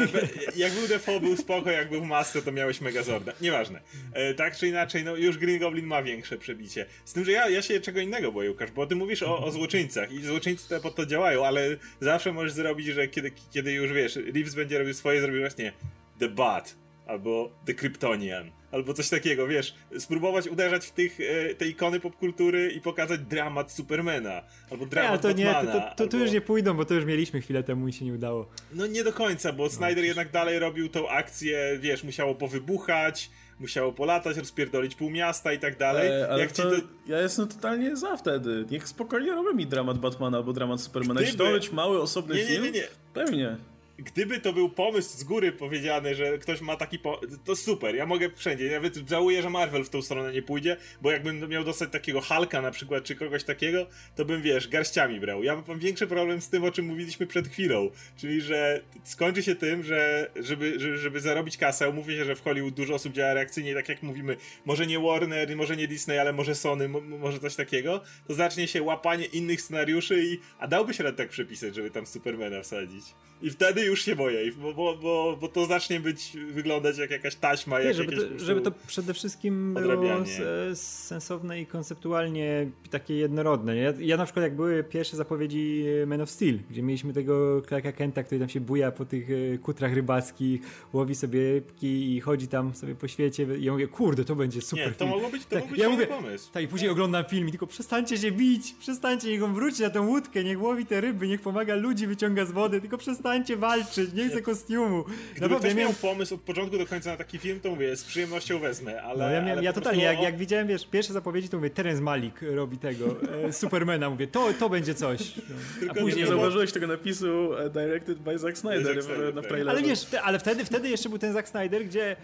Jak był Defoe, był spoko, jak był w masce, to miałeś Megazorda. Nieważne. E, tak czy inaczej, no już Green Goblin ma większe przebicie. Z tym, że ja, ja się czego innego boję, Łukasz, bo ty mówisz o, o złoczyńcach i złoczyńcy te pod to działają, ale zawsze możesz zrobić, że kiedy, kiedy już, wiesz, Reeves będzie robił swoje, zrobił właśnie The Bat albo The Kryptonian albo coś takiego, wiesz, spróbować uderzać w tych, e, te ikony popkultury i pokazać dramat Supermana, albo dramat nie, to Batmana. Nie, to, to, to, albo... tu już nie pójdą, bo to już mieliśmy chwilę temu i się nie udało. No nie do końca, bo no, Snyder przecież... jednak dalej robił tą akcję, wiesz, musiało powybuchać, musiało polatać, rozpierdolić pół miasta i tak dalej. E, ale to, to, Ja jestem totalnie za wtedy. Niech spokojnie robią mi dramat Batmana albo dramat Supermana. Gdyby... Jeśli to być mały, osobny nie, film, nie, nie, nie. pewnie gdyby to był pomysł z góry powiedziany, że ktoś ma taki to super, ja mogę wszędzie. Nawet żałuję, że Marvel w tą stronę nie pójdzie, bo jakbym miał dostać takiego Hulka na przykład, czy kogoś takiego, to bym, wiesz, garściami brał. Ja mam większy problem z tym, o czym mówiliśmy przed chwilą, czyli, że skończy się tym, że żeby, żeby, żeby zarobić kasę, umówię się, że w Hollywood dużo osób działa reakcyjnie, tak jak mówimy, może nie Warner, może nie Disney, ale może Sony, może coś takiego, to zacznie się łapanie innych scenariuszy i, a dałby się tak przepisać, żeby tam Supermana wsadzić. I wtedy już się boję, bo, bo, bo, bo to zacznie być, wyglądać jak jakaś taśma. Nie, jak żeby, to, żeby to przede wszystkim było sensowne i konceptualnie takie jednorodne. Ja, ja na przykład jak były pierwsze zapowiedzi Man of Steel, gdzie mieliśmy tego Clarka Kenta, który tam się buja po tych e, kutrach rybackich, łowi sobie rybki i chodzi tam sobie po świecie i ja mówię, kurde, to będzie super Nie, to mogło być, to tak, być ja mówię, pomysł. Tak, i później oglądam film i tylko przestańcie się bić, przestańcie, niech on wróci na tę łódkę, niech łowi te ryby, niech pomaga ludzi, wyciąga z wody, tylko przestańcie przestańcie walczyć, nie chcę kostiumu. Gdyby Naprawdę, ktoś miał pomysł od początku do końca na taki film, to mówię, z przyjemnością wezmę, ale... No, ja, miałem, ale ja totalnie, jak, jak, widziałem, wiesz, pierwsze zapowiedzi, to mówię, Terence Malik robi tego, e, Supermana, mówię, to, to będzie coś. No. A później nie zauważyłeś tego napisu e, Directed by Zack Snyder, Zack Snyder w, na tak. trailerze. Ale wiesz, te, ale wtedy, wtedy jeszcze był ten Zack Snyder, gdzie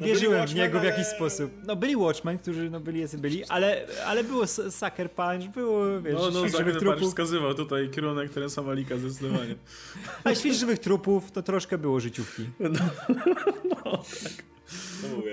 no wierzyłem w niego w jakiś ale... sposób. No byli Watchmen, którzy no byli byli, ale, ale było Sucker Punch, było wiesz, No, no Sucker Punch wskazywał tutaj kierunek Terensa Malika zdecydowanie. A śwież żywych trupów to troszkę było życiówki. No, no tak. No mówię.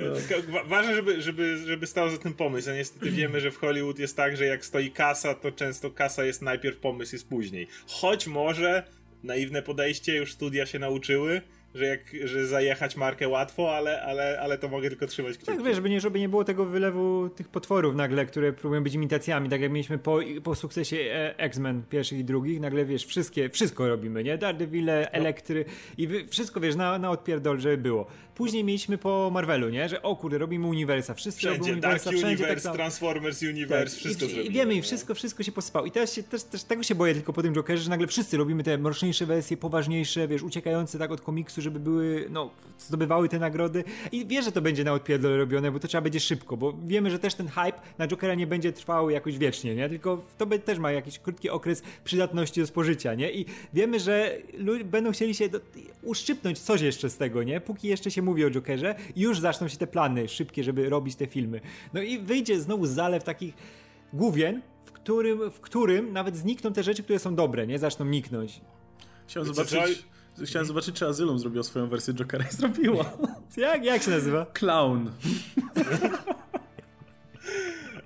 No. Ważne, żeby, żeby, żeby stał za tym pomysł, a niestety wiemy, że w Hollywood jest tak, że jak stoi kasa, to często kasa jest najpierw, pomysł jest później. Choć może naiwne podejście, już studia się nauczyły, że, jak, że zajechać markę łatwo, ale, ale, ale to mogę tylko trzymać kciuki. Tak, wiesz, żeby nie, żeby nie było tego wylewu tych potworów nagle, które próbują być imitacjami, tak jak mieliśmy po, po sukcesie e, X-Men pierwszych i drugich, nagle wiesz, wszystkie, wszystko robimy, nie? Daredevile, no. Elektry i wszystko, wiesz, na, na odpierdol, żeby było. Później mieliśmy po Marvelu, nie? Że o kurde, robimy uniwersa, wszyscy wszędzie, uniwersa, Dark wszędzie Universe, tak Transformers Universe, tak. wszystko I, I wiemy, i wszystko, wszystko się posypało. I teraz się, też, też tego się boję tylko po tym Jokerze, że nagle wszyscy robimy te mroczniejsze wersje, poważniejsze, wiesz, uciekające tak od komiksu, żeby były, no, zdobywały te nagrody i wie, że to będzie na odpierdol robione, bo to trzeba będzie szybko, bo wiemy, że też ten hype na Jokera nie będzie trwał jakoś wiecznie, nie? Tylko to też ma jakiś krótki okres przydatności do spożycia, nie? I wiemy, że będą chcieli się do, uszczypnąć coś jeszcze z tego, nie? Póki jeszcze się mówi o Jokerze, już zaczną się te plany szybkie, żeby robić te filmy. No i wyjdzie znowu zalew takich główien, w którym, w którym nawet znikną te rzeczy, które są dobre, nie? Zaczną niknąć. Chciałem zobaczyć... Chciałem zobaczyć, czy Azylum zrobiła swoją wersję Jokera i zrobiła. Jak, jak się nazywa? Clown.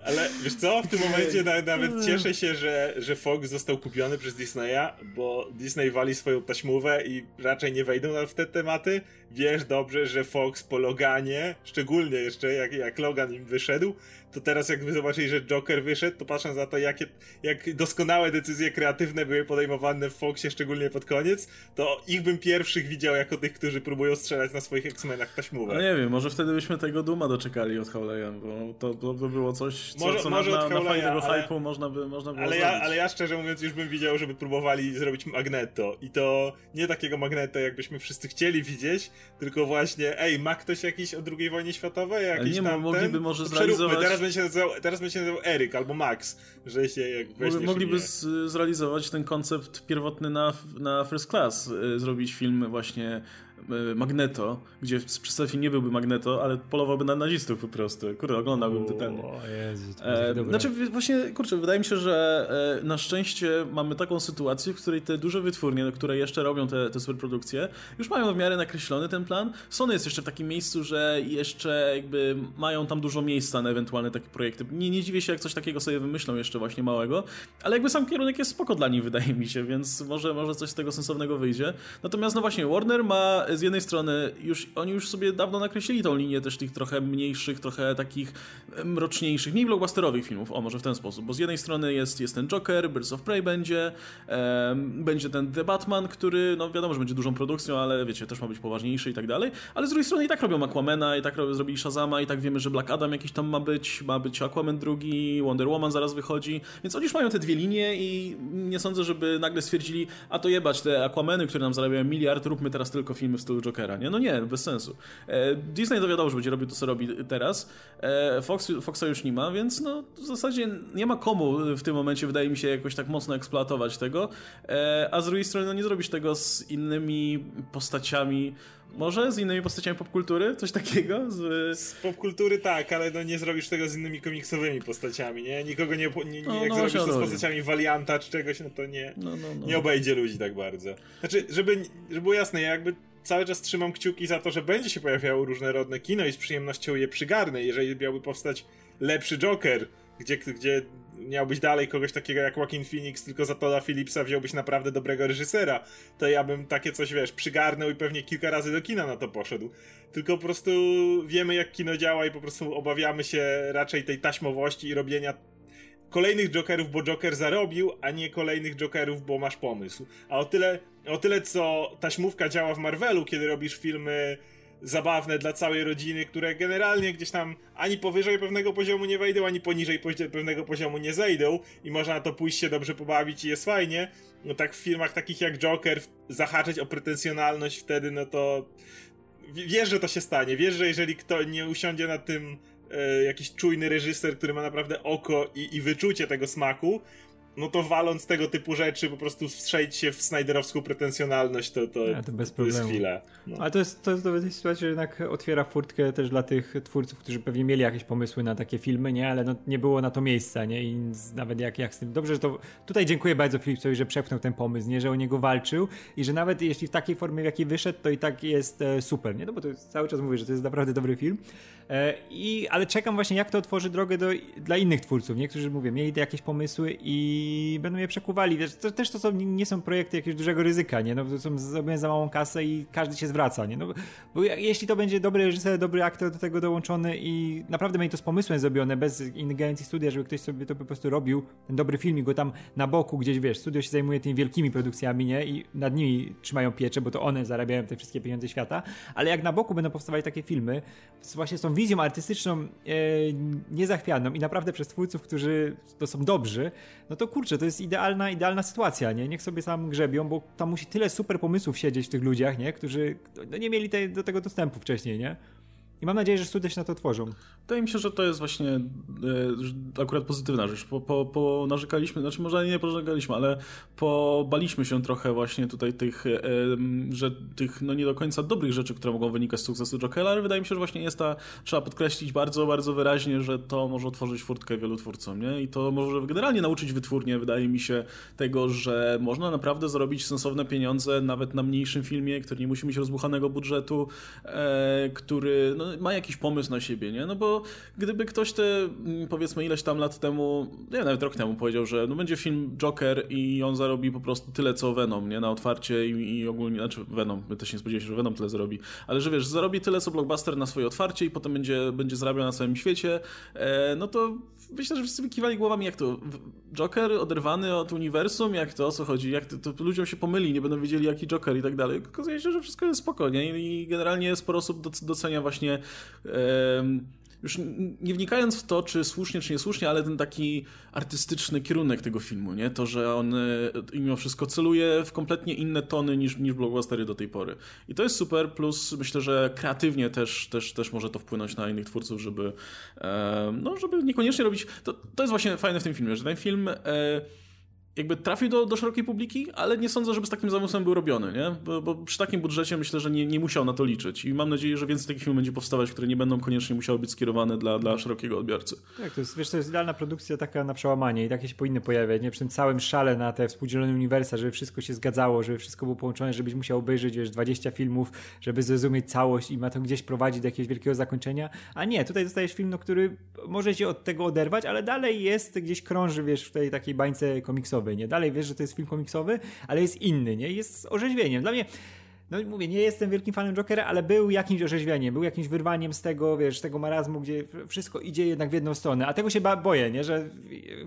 Ale wiesz co, w tym momencie nawet cieszę się, że, że Fox został kupiony przez Disneya, bo Disney wali swoją taśmówę i raczej nie wejdą w te tematy. Wiesz dobrze, że Fox po Loganie, szczególnie jeszcze jak, jak Logan im wyszedł, to teraz jak wy zobaczyli, że Joker wyszedł, to patrząc na to, jakie, jak doskonałe decyzje kreatywne były podejmowane w Foxie, szczególnie pod koniec, to ich bym pierwszych widział jako tych, którzy próbują strzelać na swoich X-Menach taśmówę. No nie wiem, może wtedy byśmy tego Duma doczekali od Howleya, bo to, to by było coś, co, może, co może na, na, fajnego ale, hype'u można by, można było ale ja, ale ja szczerze mówiąc już bym widział, żeby próbowali zrobić Magneto. I to nie takiego Magneto, jakbyśmy wszyscy chcieli widzieć, tylko właśnie, ej, ma ktoś jakiś o II wojnie światowej? Jakiś nie, tam, mogliby może zrealizować... Teraz będzie nazywał, teraz będzie się nazywał Eryk albo Max, że się jak Mogliby zrealizować ten koncept pierwotny na, na First Class, y, zrobić film właśnie Magneto, gdzie w przedstawieniu nie byłby Magneto, ale polowałby na nazistów po prostu. Kurde, oglądałbym totalnie. O Jezu, to e, Znaczy właśnie, kurczę, wydaje mi się, że e, na szczęście mamy taką sytuację, w której te duże wytwórnie, które jeszcze robią te, te superprodukcje, już mają w miarę nakreślony ten plan. Sony jest jeszcze w takim miejscu, że jeszcze jakby mają tam dużo miejsca na ewentualne takie projekty. Nie, nie dziwię się, jak coś takiego sobie wymyślą jeszcze właśnie małego, ale jakby sam kierunek jest spoko dla nich, wydaje mi się, więc może, może coś z tego sensownego wyjdzie. Natomiast no właśnie, Warner ma z jednej strony już, oni już sobie dawno nakreślili tą linię też tych trochę mniejszych, trochę takich mroczniejszych, mniej blockbusterowych filmów, o może w ten sposób, bo z jednej strony jest, jest ten Joker, Birds of Prey będzie, um, będzie ten The Batman, który, no wiadomo, że będzie dużą produkcją, ale wiecie, też ma być poważniejszy i tak dalej, ale z drugiej strony i tak robią Aquamena, i tak robią, zrobili Shazama, i tak wiemy, że Black Adam jakiś tam ma być, ma być Aquaman drugi, Wonder Woman zaraz wychodzi, więc oni już mają te dwie linie i nie sądzę, żeby nagle stwierdzili, a to jebać te Aquameny, które nam zarabiają miliard, róbmy teraz tylko filmy w stylu Jokera, nie? No nie, bez sensu. E, Disney dowiadomo, że będzie robił to, co robi teraz. E, Fox, Foxa już nie ma, więc no w zasadzie nie ma komu w tym momencie, wydaje mi się, jakoś tak mocno eksploatować tego. E, a z drugiej strony no nie zrobisz tego z innymi postaciami, może z innymi postaciami popkultury? Coś takiego? Z, z popkultury tak, ale no nie zrobisz tego z innymi komiksowymi postaciami, nie? Nikogo nie, nie, nie no, jak no, zrobisz to z postaciami Valianta czy czegoś, no to nie, no, no, no. nie obejdzie ludzi tak bardzo. Znaczy, żeby, żeby było jasne, ja jakby cały czas trzymam kciuki za to, że będzie się pojawiało różnorodne kino i z przyjemnością je przygarnę, jeżeli miałby powstać lepszy Joker, gdzie, gdzie miałbyś dalej kogoś takiego jak Joaquin Phoenix, tylko za Toda Phillipsa wziąłbyś naprawdę dobrego reżysera, to ja bym takie coś, wiesz, przygarnął i pewnie kilka razy do kina na to poszedł. Tylko po prostu wiemy jak kino działa i po prostu obawiamy się raczej tej taśmowości i robienia kolejnych Jokerów, bo Joker zarobił, a nie kolejnych Jokerów, bo masz pomysł. A o tyle, o tyle co taśmówka działa w Marvelu, kiedy robisz filmy zabawne dla całej rodziny, które generalnie gdzieś tam ani powyżej pewnego poziomu nie wejdą, ani poniżej pewnego poziomu nie zejdą i można na to pójść się dobrze pobawić i jest fajnie. No tak w filmach takich jak Joker zahaczyć o pretensjonalność wtedy, no to wiesz, że to się stanie. Wiesz, że jeżeli kto nie usiądzie na tym e, jakiś czujny reżyser, który ma naprawdę oko i, i wyczucie tego smaku, no to waląc tego typu rzeczy, po prostu strzelić się w snajderowską pretensjonalność, to, to, to, bez to jest chwilę. No. Ale to jest, to jest do tej sytuacji, że jednak otwiera furtkę też dla tych twórców, którzy pewnie mieli jakieś pomysły na takie filmy, nie? Ale no, nie było na to miejsca, nie? I nawet jak, jak z tym... Dobrze, że to... Tutaj dziękuję bardzo Philipsowi, że przepchnął ten pomysł, nie? Że o niego walczył i że nawet jeśli w takiej formie, w jakiej wyszedł, to i tak jest e, super, nie? No bo to jest, cały czas mówię, że to jest naprawdę dobry film. E, I, ale czekam właśnie, jak to otworzy drogę do, dla innych twórców. Niektórzy, mówię, mieli jakieś pomysły i będą je przekuwali. Też to, też to są, nie są projekty jakiegoś dużego ryzyka, nie? No, to są zrobione za małą kasę i każdy się zwraca, nie? No, bo jeśli to będzie dobry reżyser, dobry aktor do tego dołączony i naprawdę będzie to z pomysłem zrobione, bez ingerencji studia, żeby ktoś sobie to po prostu robił, ten dobry film i go tam na boku gdzieś, wiesz, studio się zajmuje tymi wielkimi produkcjami, nie? I nad nimi trzymają pieczę, bo to one zarabiają te wszystkie pieniądze świata, ale jak na boku będą powstawać takie filmy, właśnie z tą wizją artystyczną e, niezachwianą i naprawdę przez twórców, którzy to są dobrzy, no to kurczę, to jest idealna, idealna sytuacja, nie? Niech sobie sam grzebią, bo tam musi tyle super pomysłów siedzieć w tych ludziach, nie? Którzy no, nie mieli te, do tego dostępu wcześniej, nie? I mam nadzieję, że studia się na to tworzą. Wydaje mi się, że to jest właśnie e, akurat pozytywna rzecz. Po, po, po narzekaliśmy, znaczy może nie ponarzekaliśmy, ale pobaliśmy się trochę właśnie tutaj tych, e, że tych no nie do końca dobrych rzeczy, które mogą wynikać z sukcesu Jokera, ale wydaje mi się, że właśnie jest ta, trzeba podkreślić bardzo, bardzo wyraźnie, że to może otworzyć furtkę wielu twórcom, nie? I to może generalnie nauczyć wytwórnie, wydaje mi się, tego, że można naprawdę zarobić sensowne pieniądze nawet na mniejszym filmie, który nie musi mieć rozbuchanego budżetu, e, który no, ma jakiś pomysł na siebie, nie? No bo gdyby ktoś te, mm, powiedzmy ileś tam lat temu, nie nawet rok temu powiedział, że no będzie film Joker i on zarobi po prostu tyle co Venom, nie? Na otwarcie i, i ogólnie, znaczy Venom, my też nie spodziewaliśmy się, że Venom tyle zarobi, ale że wiesz, zarobi tyle co Blockbuster na swoje otwarcie i potem będzie, będzie zarabiał na całym świecie, e, no to myślę, że wszyscy kiwali głowami, jak to Joker oderwany od uniwersum, jak to, o co chodzi, jak to, to ludziom się pomyli, nie będą wiedzieli jaki Joker i tak dalej. Okazuje się, że wszystko jest spokojnie i generalnie sporo osób docenia właśnie już nie wnikając w to, czy słusznie, czy niesłusznie, ale ten taki artystyczny kierunek tego filmu, nie? To, że on e, mimo wszystko celuje w kompletnie inne tony niż, niż blockbustery do tej pory. I to jest super, plus myślę, że kreatywnie też, też, też może to wpłynąć na innych twórców, żeby, no, żeby niekoniecznie robić... To, to jest właśnie fajne w tym filmie, że ten film... E, jakby trafił do, do szerokiej publiki, ale nie sądzę, żeby z takim zamysłem był robiony, nie? Bo, bo, przy takim budżecie myślę, że nie, nie musiał na to liczyć i mam nadzieję, że więcej takich filmów będzie powstawać, które nie będą koniecznie musiały być skierowane dla, dla szerokiego odbiorcy. Tak, to jest, wiesz, to jest idealna produkcja taka na przełamanie i takie się powinny pojawiać, nie? Przy tym całym szale na te współdzielone uniwersa, żeby wszystko się zgadzało, żeby wszystko było połączone, żebyś musiał obejrzeć, wiesz, 20 filmów, żeby zrozumieć całość i ma to gdzieś prowadzić do jakiegoś wielkiego zakończenia, a nie, tutaj dostajesz film, no, który może się od tego oderwać, ale dalej jest, gdzieś krąży, wiesz, w tej takiej bańce komiksowej, nie? Dalej wiesz, że to jest film komiksowy, ale jest inny, nie? Jest orzeźwieniem. Dla mnie no mówię, nie jestem wielkim fanem Jokera, ale był jakimś orzeźwieniem, był jakimś wyrwaniem z tego, wiesz, tego marazmu, gdzie wszystko idzie jednak w jedną stronę. A tego się boję, nie? Że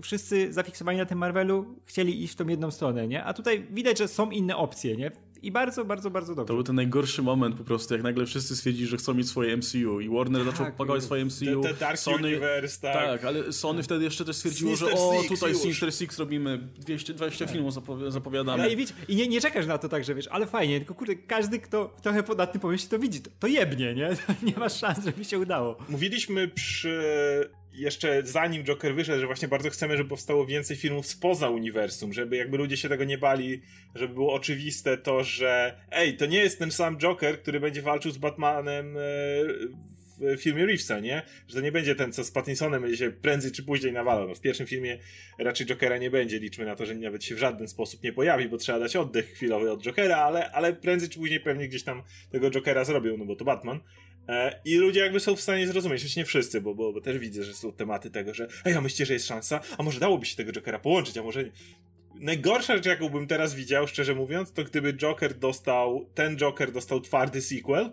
wszyscy zafiksowani na tym Marvelu chcieli iść w tą jedną stronę, nie? A tutaj widać, że są inne opcje, nie? I bardzo, bardzo, bardzo dobrze. To był ten najgorszy moment po prostu, jak nagle wszyscy stwierdzili, że chcą mieć swoje MCU i Warner tak, zaczął propagować swoje MCU. Te, te Dark Sony, Universe, tak. Tak, ale Sony wtedy jeszcze też stwierdziło, Sinister że o, Six tutaj już. Sinister Six robimy 220 tak. filmów zapowiadamy. Ja, i, widzisz, I nie, nie czekasz na to tak, że wiesz, ale fajnie, tylko kurde, każdy, kto trochę podatny pomyśli, to widzi, to, to jebnie, nie? nie masz szans, żeby się udało. Mówiliśmy przy jeszcze zanim Joker wyszedł, że właśnie bardzo chcemy, żeby powstało więcej filmów spoza uniwersum, żeby jakby ludzie się tego nie bali, żeby było oczywiste to, że ej, to nie jest ten sam Joker, który będzie walczył z Batmanem e, w filmie Reevesa, nie? Że to nie będzie ten, co z Pattinsonem będzie się prędzej czy później nawalał. No, w pierwszym filmie raczej Jokera nie będzie, liczmy na to, że nawet się w żaden sposób nie pojawi, bo trzeba dać oddech chwilowy od Jokera, ale, ale prędzej czy później pewnie gdzieś tam tego Jokera zrobią, no bo to Batman. E, I ludzie jakby są w stanie zrozumieć, choć nie wszyscy, bo, bo, bo też widzę, że są tematy tego, że ej, a myślicie, że jest szansa? A może dałoby się tego Jokera połączyć, a może... Najgorsza rzecz, jaką bym teraz widział, szczerze mówiąc, to gdyby Joker dostał, ten Joker dostał twardy sequel,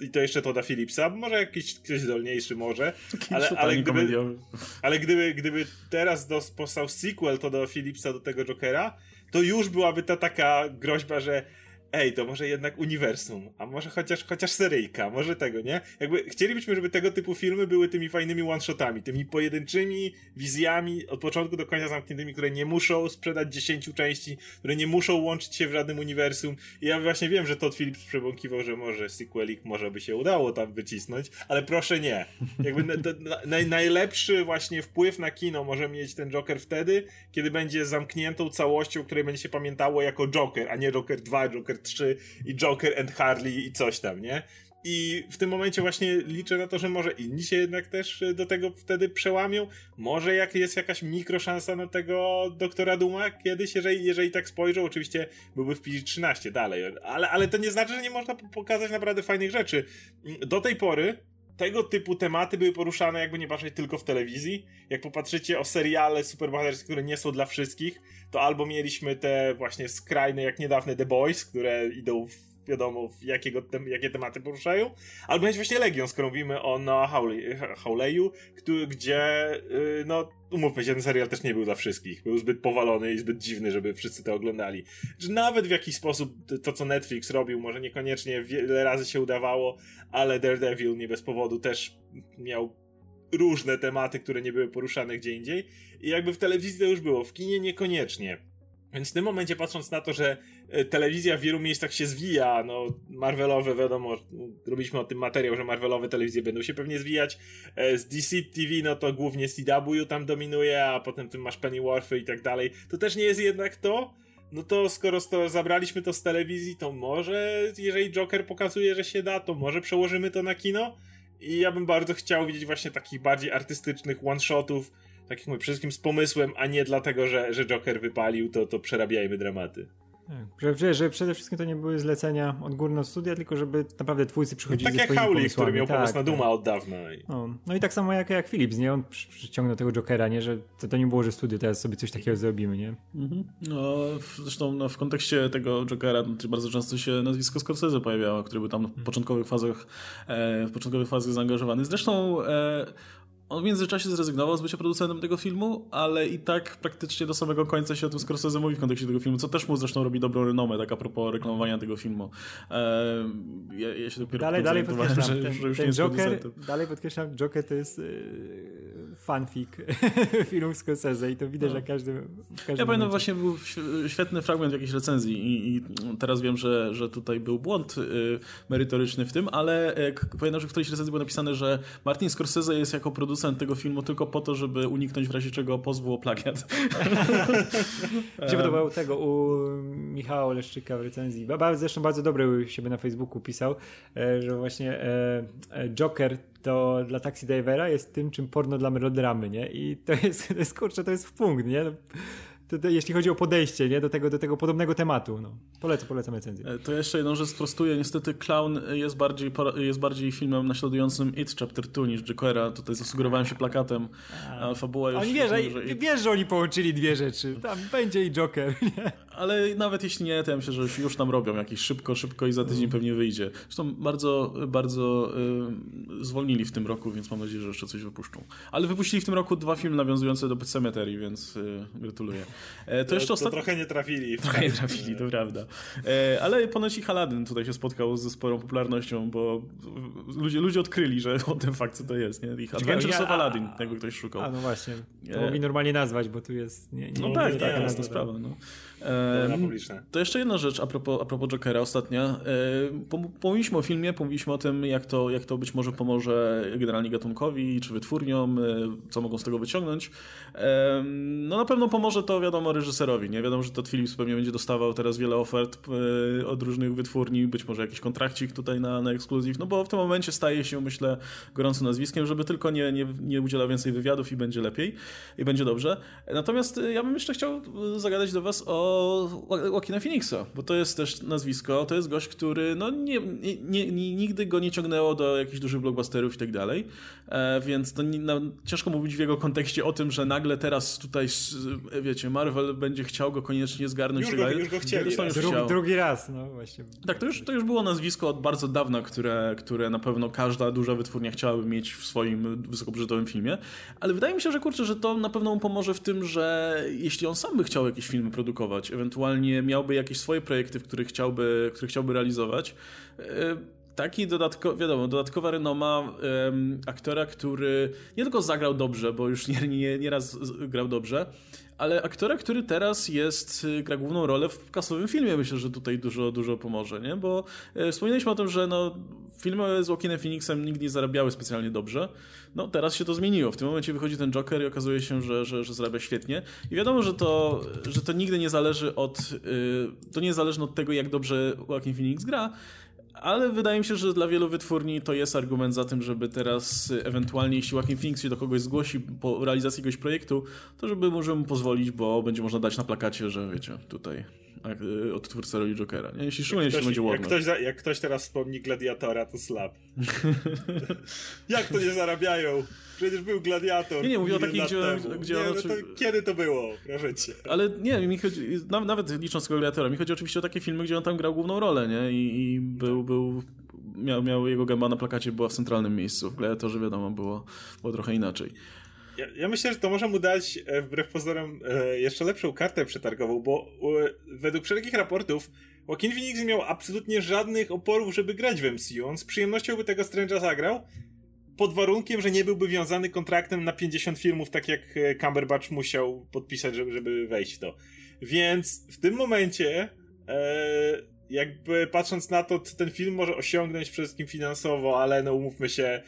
I to jeszcze to da Philipsa, może jakiś ktoś zdolniejszy może, ale, ale, gdyby, ale gdyby, gdyby teraz dos, powstał sequel to do Philipsa, do tego Jokera, to już byłaby ta taka groźba, że ej, to może jednak uniwersum, a może chociaż, chociaż seryjka, może tego, nie? Jakby chcielibyśmy, żeby tego typu filmy były tymi fajnymi one-shotami, tymi pojedynczymi wizjami od początku do końca zamkniętymi, które nie muszą sprzedać 10 części, które nie muszą łączyć się w żadnym uniwersum. I ja właśnie wiem, że Todd Phillips przebąkiwał, że może sequelik może by się udało tam wycisnąć, ale proszę nie. Jakby na, na, najlepszy właśnie wpływ na kino może mieć ten Joker wtedy, kiedy będzie zamkniętą całością, której będzie się pamiętało jako Joker, a nie Joker 2, Joker 3 i Joker and Harley i coś tam, nie? I w tym momencie właśnie liczę na to, że może inni się jednak też do tego wtedy przełamią. Może jak jest jakaś mikroszansa na tego doktora Duma kiedyś, jeżeli, jeżeli tak spojrzą, oczywiście byłby w PG-13 dalej, ale, ale to nie znaczy, że nie można pokazać naprawdę fajnych rzeczy. Do tej pory tego typu tematy były poruszane, jakby nie patrzeć tylko w telewizji. Jak popatrzycie o seriale superbohaterskie, które nie są dla wszystkich, to albo mieliśmy te właśnie skrajne, jak niedawne The Boys, które idą w wiadomo, jakiego tem jakie tematy poruszają, albo mieć właśnie Legion, skoro mówimy o Noah Hawleyu, gdzie, yy, no, umówmy się, ten serial też nie był dla wszystkich. Był zbyt powalony i zbyt dziwny, żeby wszyscy to oglądali. Że nawet w jakiś sposób to, co Netflix robił, może niekoniecznie wiele razy się udawało, ale Daredevil nie bez powodu też miał różne tematy, które nie były poruszane gdzie indziej. I jakby w telewizji to już było, w kinie niekoniecznie. Więc w tym momencie, patrząc na to, że e, telewizja w wielu miejscach się zwija, no Marvelowe, wiadomo, robiliśmy o tym materiał, że Marvelowe telewizje będą się pewnie zwijać. E, z DC TV, no to głównie CW tam dominuje, a potem tym masz Pennyworthy i tak dalej. To też nie jest jednak to. No to skoro to zabraliśmy to z telewizji, to może, jeżeli Joker pokazuje, że się da, to może przełożymy to na kino. I ja bym bardzo chciał widzieć właśnie takich bardziej artystycznych one-shotów, tak jak mówię, przede wszystkim z pomysłem, a nie dlatego, że, że Joker wypalił, to, to przerabiajmy dramaty. Tak, że, że przede wszystkim to nie były zlecenia od górnego studia, tylko żeby naprawdę twórcy przychodzili no, tak jak Howley, który miał tak, pomysł na Duma tak. od dawna. No. no. i tak samo jak, jak Philips, nie? On przyciągnął tego Jokera, nie? Że to, to nie było, że studio teraz sobie coś takiego zrobimy, nie? Mhm. No, zresztą no, w kontekście tego Jokera no, bardzo często się nazwisko Scorsese pojawiało, który był tam w początkowych fazach, e, w początkowych fazach zaangażowany. Zresztą e, on w międzyczasie zrezygnował z bycia producentem tego filmu, ale i tak praktycznie do samego końca się o tym Scorsese mówi w kontekście tego filmu, co też mu zresztą robi dobrą renomę, tak a propos reklamowania tego filmu. Eee, ja, ja, się dopiero dalej, dalej podkreślam, że, ten, że już ten nie Joker, Dalej podkreślam, Joker to jest yy, fanfic filmu Scorsese i to widać, że każdy, każdy Ja pamiętam właśnie był świetny fragment jakiejś recenzji i, i teraz wiem, że, że tutaj był błąd yy, merytoryczny w tym, ale yy, pamiętam, że w którejś recenzji było napisane, że Martin Scorsese jest jako producent tego filmu tylko po to, żeby uniknąć w razie czego pozwu o plagiat. Mi się podobało tego u Michała Leszczyka w recenzji. Zresztą bardzo dobry siebie na Facebooku pisał, e, że właśnie e, e, Joker to dla Taxi Drivera jest tym, czym porno dla melodramy, nie? I to jest, to jest kurczę, to jest w punkt, nie? Jeśli chodzi o podejście nie, do, tego, do tego podobnego tematu. No. Polecam, polecam recenzję. E, to jeszcze jedną rzecz sprostuję. Niestety Clown jest bardziej, jest bardziej filmem naśladującym It Chapter 2 niż Jokera. Tutaj zasugerowałem się plakatem. A fabuła już... Oni wiesz, że, wiesz, że oni połączyli dwie rzeczy. Tam będzie i Joker. Nie? Ale nawet jeśli nie, to ja myślę, że już tam robią jakieś szybko, szybko i za tydzień mm. pewnie wyjdzie. Zresztą bardzo, bardzo y, zwolnili w tym roku, więc mam nadzieję, że jeszcze coś wypuszczą. Ale wypuścili w tym roku dwa filmy nawiązujące do Cemetery, więc y, gratuluję. E, to, to jeszcze ostatnio... trochę nie trafili. Trochę nie trafili, to prawda. E, ale ponoć i Haladyn tutaj się spotkał ze sporą popularnością, bo ludzie, ludzie odkryli, że o tym fakt co to jest. Nie? Ich Adventures of Aladdin, jakby ktoś szukał. A no właśnie, to e... mi normalnie nazwać, bo tu jest... Nie, nie, no tak, nie, tak, nie, jasna sprawa. No. To jeszcze jedna rzecz a propos, a propos Jokera ostatnia. Pomówiliśmy o filmie, pomówiliśmy o tym, jak to, jak to być może pomoże generalnie gatunkowi, czy wytwórniom, co mogą z tego wyciągnąć. No na pewno pomoże to, wiadomo, reżyserowi. Nie wiadomo, że Todd Phillips pewnie będzie dostawał teraz wiele ofert od różnych wytwórni, być może jakiś kontrakcik tutaj na, na ekskluzyw, no bo w tym momencie staje się, myślę, gorącym nazwiskiem, żeby tylko nie, nie, nie udzielał więcej wywiadów i będzie lepiej i będzie dobrze. Natomiast ja bym jeszcze chciał zagadać do was o Joaquina Phoenixa, bo to jest też nazwisko, to jest gość, który no nie, nie, nie, nigdy go nie ciągnęło do jakichś dużych blockbusterów i tak dalej, e, więc to nie, no, ciężko mówić w jego kontekście o tym, że nagle teraz tutaj, wiecie, Marvel będzie chciał go koniecznie zgarnąć. Już, go, już go chcieli. Już drugi, drugi raz, no właśnie. Tak, to już, to już było nazwisko od bardzo dawna, które, które na pewno każda duża wytwórnia chciałaby mieć w swoim wysokobudżetowym filmie, ale wydaje mi się, że kurczę, że to na pewno mu pomoże w tym, że jeśli on sam by chciał jakieś filmy produkować, pracować, ewentualnie miałby jakieś swoje projekty, w których chciałby, które chciałby realizować. E, taki dodatkowy, wiadomo, dodatkowa renoma aktora, który nie tylko zagrał dobrze, bo już nie, nie, nie grał dobrze, ale aktora, który teraz jest, y, gra główną rolę w kasowym filmie, myślę, że tutaj dużo, dużo pomoże, nie? Bo e, wspominaliśmy o tym, że no, filmy z Joaquinem Phoenixem nigdy nie zarabiały specjalnie dobrze. No teraz się to zmieniło. W tym momencie wychodzi ten Joker i okazuje się, że, że, że zarabia świetnie. I wiadomo, że to, że to nigdy nie zależy od, y, to nie zależy od tego, jak dobrze Joaquin Phoenix gra, ale wydaje mi się, że dla wielu wytwórni to jest argument za tym, żeby teraz ewentualnie, jeśli Joaquin Phoenix się do kogoś zgłosi po realizacji jakiegoś projektu, to żeby możemy pozwolić, bo będzie można dać na plakacie, że wiecie, tutaj y, od twórcy roli Jokera. Nie? Jeśli szczególnie jeśli będzie jak ktoś, jak ktoś teraz wspomni Gladiatora, to slap. jak to nie zarabiają? Przecież był gladiator. Nie, nie, mówię o takiej, gdzie, gdzie nie, no to Kiedy to było? Proszę cię. Ale nie, mi chodzi, nawet licząc gladiatora, mi chodzi oczywiście o takie filmy, gdzie on tam grał główną rolę, nie? I, i był, był miał, miał jego gęba na plakacie, była w centralnym miejscu. W gladiatorze, wiadomo, było, było trochę inaczej. Ja, ja, myślę, że to może mu dać e, wbrew pozorom e, jeszcze lepszą kartę przetargową, bo e, według wszelkich raportów Joaquin Phoenix nie miał absolutnie żadnych oporów, żeby grać w MCU. On z przyjemnością by tego Strange'a zagrał, pod warunkiem, że nie byłby wiązany kontraktem na 50 filmów, tak jak Cumberbatch musiał podpisać, żeby, żeby wejść w to. Więc w tym momencie, jakby patrząc na to, ten film może osiągnąć przede wszystkim finansowo, ale no umówmy się,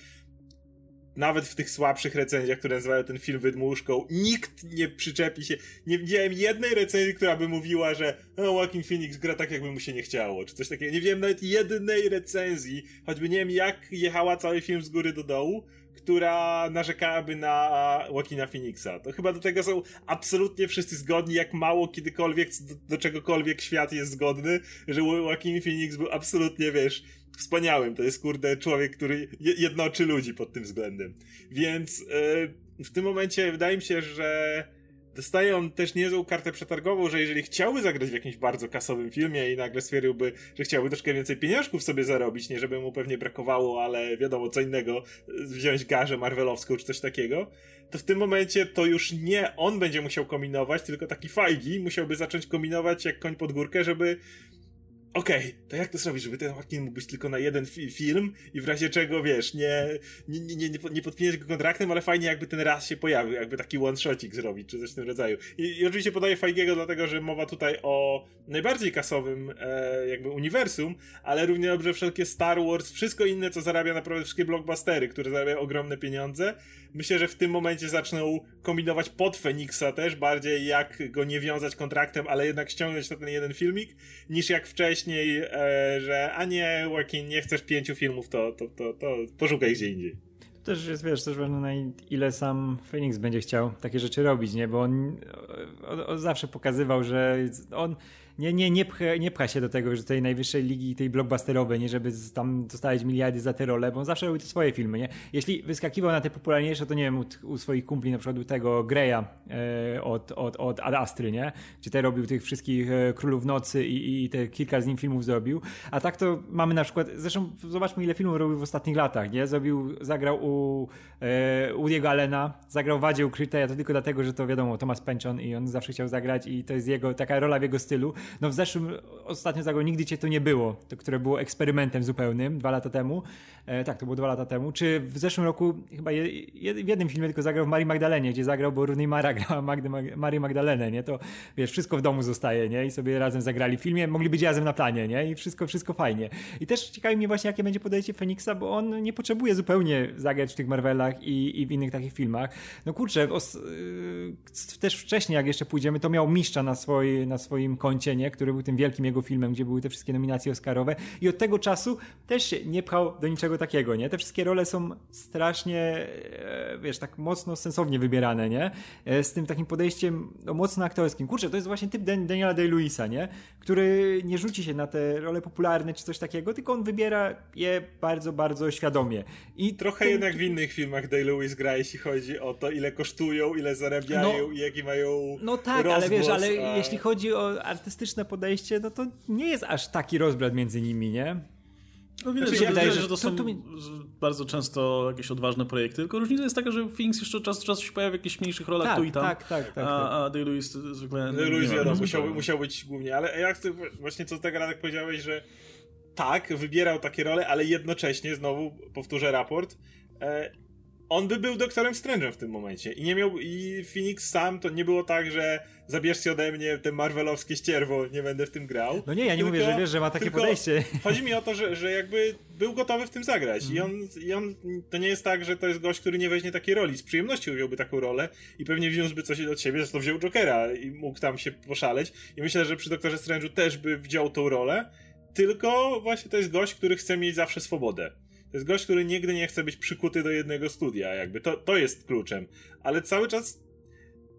nawet w tych słabszych recenzjach, które nazywają ten film wydmuszką, nikt nie przyczepi się. Nie widziałem jednej recenzji, która by mówiła, że no, Joaquin Phoenix gra tak, jakby mu się nie chciało, czy coś takiego. Nie widziałem nawet jednej recenzji, choćby nie wiem, jak jechała cały film z góry do dołu, która narzekałaby na Joaquina Phoenixa. To chyba do tego są absolutnie wszyscy zgodni, jak mało kiedykolwiek do, do czegokolwiek świat jest zgodny, że Joaquin Phoenix był absolutnie, wiesz, wspaniałym. To jest, kurde, człowiek, który jednoczy ludzi pod tym względem. Więc yy, w tym momencie wydaje mi się, że dostaje on też niezłą kartę przetargową, że jeżeli chciałby zagrać w jakimś bardzo kasowym filmie i nagle stwierdziłby, że chciałby troszkę więcej pieniążków sobie zarobić, nie żeby mu pewnie brakowało, ale wiadomo co innego, wziąć garzę marvelowską czy coś takiego, to w tym momencie to już nie on będzie musiał kombinować, tylko taki Fajgi musiałby zacząć kombinować jak koń pod górkę, żeby okej, okay, to jak to zrobić, żeby ten Joaquin mógł być tylko na jeden fi film i w razie czego, wiesz, nie, nie, nie, nie, nie podpinać go kontraktem, ale fajnie jakby ten raz się pojawił, jakby taki one-shotik zrobić, czy coś w tym rodzaju. I, i oczywiście podaję Fajgiego dlatego, że mowa tutaj o najbardziej kasowym e, jakby uniwersum, ale równie dobrze wszelkie Star Wars, wszystko inne, co zarabia naprawdę wszystkie blockbustery, które zarabiają ogromne pieniądze, myślę, że w tym momencie zaczną kombinować pod Feniksa też, bardziej jak go nie wiązać kontraktem, ale jednak ściągnąć na ten jeden filmik, niż jak wcześniej, e, że a nie, Joaquin, nie chcesz pięciu filmów, to, to, to, to poszukaj gdzie indziej. To też jest, wiesz, też ważne na ile sam Phoenix będzie chciał takie rzeczy robić, nie? Bo on, on, on zawsze pokazywał, że on nie, nie, nie, pcha, nie pcha się do tego, że tej najwyższej ligi, tej blockbusterowej, nie żeby tam dostać miliardy za te role, bo on zawsze robił te swoje filmy, nie? Jeśli wyskakiwał na te popularniejsze, to nie wiem, u, u swoich kumpli, na przykład u tego Greya e, od, od, od Ad Astry, nie? Czy te robił tych wszystkich e, Królów Nocy i, i te kilka z nim filmów zrobił. A tak to mamy na przykład, zresztą zobaczmy ile filmów robił w ostatnich latach, nie? Zrobił, zagrał u e, Woody'ego Allena, zagrał Wadzie Ukryte, ja to tylko dlatego, że to wiadomo, Thomas Pynchon i on zawsze chciał zagrać i to jest jego, taka rola w jego stylu. No w zeszłym, ostatnio zagrał Nigdy Cię Tu Nie Było, to, które było eksperymentem zupełnym dwa lata temu. E, tak, to było dwa lata temu. Czy w zeszłym roku chyba je, je, w jednym filmie tylko zagrał w Marii Magdalenie, gdzie zagrał, bo Rooney Mara grała Magdy, Mag, Marii Magdalenę, nie? To wiesz, wszystko w domu zostaje, nie? I sobie razem zagrali w filmie, mogli być razem na planie, nie? I wszystko, wszystko fajnie. I też ciekawi mnie właśnie, jakie będzie podejście Feniksa, bo on nie potrzebuje zupełnie zagrać w tych Marvelach i, i w innych takich filmach. No kurczę, os, yy, też wcześniej, jak jeszcze pójdziemy, to miał Mistrza na, swoj, na swoim koncie, nie? który był tym wielkim jego filmem, gdzie były te wszystkie nominacje Oscarowe i od tego czasu też się nie pchał do niczego takiego, nie? Te wszystkie role są strasznie, e, wiesz, tak mocno sensownie wybierane, nie? E, z tym takim podejściem no, mocno aktorskim. Kurczę, to jest właśnie typ Daniela Day-Lewisa, nie? Który nie rzuci się na te role popularne czy coś takiego, tylko on wybiera je bardzo, bardzo świadomie. I trochę ten... jednak w innych filmach Day-Lewis gra, jeśli chodzi o to, ile kosztują, ile zarabiają no, i jaki mają No tak, rozgłos, ale wiesz, ale a... jeśli chodzi o artystyczne podejście, no to nie jest aż taki rozbrat między nimi, nie? No widać, znaczy, że, wydaje, że, że to są to, to mi... bardzo często jakieś odważne projekty, tylko różnica jest taka, że Phoenix jeszcze czas do czasu się pojawia w jakichś mniejszych rolach tak, tu i tam. Tak, tak, tak. A, tak. a Day-Lewis zwykle... Day-Lewis wiadomo, musiał, musiał być głównie, ale jak ty właśnie co tego tak powiedziałeś, że tak, wybierał takie role, ale jednocześnie, znowu powtórzę raport, e, on by był doktorem Strange'em w tym momencie. I nie miał. I Phoenix sam to nie było tak, że zabierzcie ode mnie te marvelowskie ścierwo, nie będę w tym grał. No nie, ja nie tylko, mówię, że wiesz, że ma takie podejście. Chodzi mi o to, że, że jakby był gotowy w tym zagrać. Mm. I, on, I on to nie jest tak, że to jest gość, który nie weźmie takiej roli. Z przyjemnością wziąłby taką rolę i pewnie wziąłby coś od siebie, to wziął Jokera i mógł tam się poszaleć. I myślę, że przy doktorze Strange'u też by wziął tą rolę. Tylko właśnie to jest gość, który chce mieć zawsze swobodę. To jest gość, który nigdy nie chce być przykuty do jednego studia, jakby. To, to jest kluczem. Ale cały czas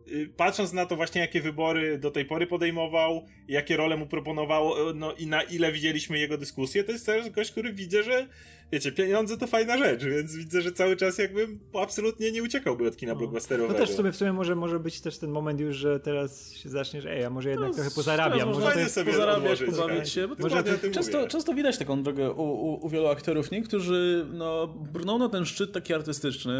y, patrząc na to właśnie, jakie wybory do tej pory podejmował, jakie role mu proponowało, no i na ile widzieliśmy jego dyskusje, to jest też gość, który widzę, że wiecie, pieniądze to fajna rzecz, więc widzę, że cały czas jakbym absolutnie nie uciekałby od kina no. blockbusterowego. No też w sumie, w sumie może, może być też ten moment już, że teraz się zaczniesz, ej, a może jednak no, trochę pozarabiam. Może fajnie sobie pozarabiać, pobawić się. Bo może to, często, często widać taką drogę u, u, u, wielu aktorów, nie? którzy no, brną na ten szczyt taki artystyczny,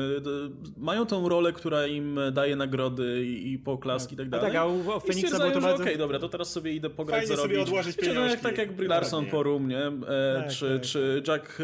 mają tą rolę, która im daje nagrody i, i poklaski tak. i tak dalej. A tak, a u Feniksa było to bardzo... okej, okay, dobra, to teraz sobie idę pograć, Fajnie zarobić. sobie odłożyć no, jak, tak jak Brie Larson po Room, nie? E, tak, czy, tak. czy Jack e,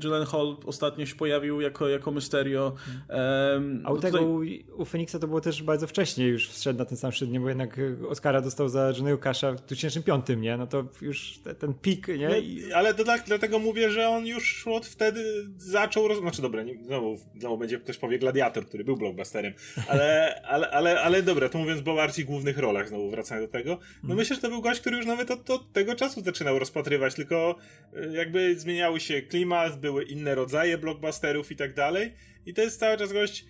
Gyllenhaal ostatnio się pojawił jako, jako Mysterio. Um, A u tego tutaj... u, u Feniksa to było też bardzo wcześnie już wszedł na ten sam szczyt, nie? bo jednak Oscara dostał za Johnny'ego Casha w 2005, nie? No to już te, ten pik, nie? No, ale to tak, dlatego mówię, że on już od wtedy zaczął, roz... znaczy dobra, nie, znowu, znowu będzie ktoś powie Gladiator, który był blockbusterem, ale, ale, ale, ale dobra, to mówiąc o bardziej głównych rolach, znowu wracając do tego, no hmm. myślę, że to był gość, który już nawet od, od tego czasu zaczynał rozpatrywać, tylko e, jakby zmieniały się były inne rodzaje blockbusterów i tak dalej. I to jest cały czas gość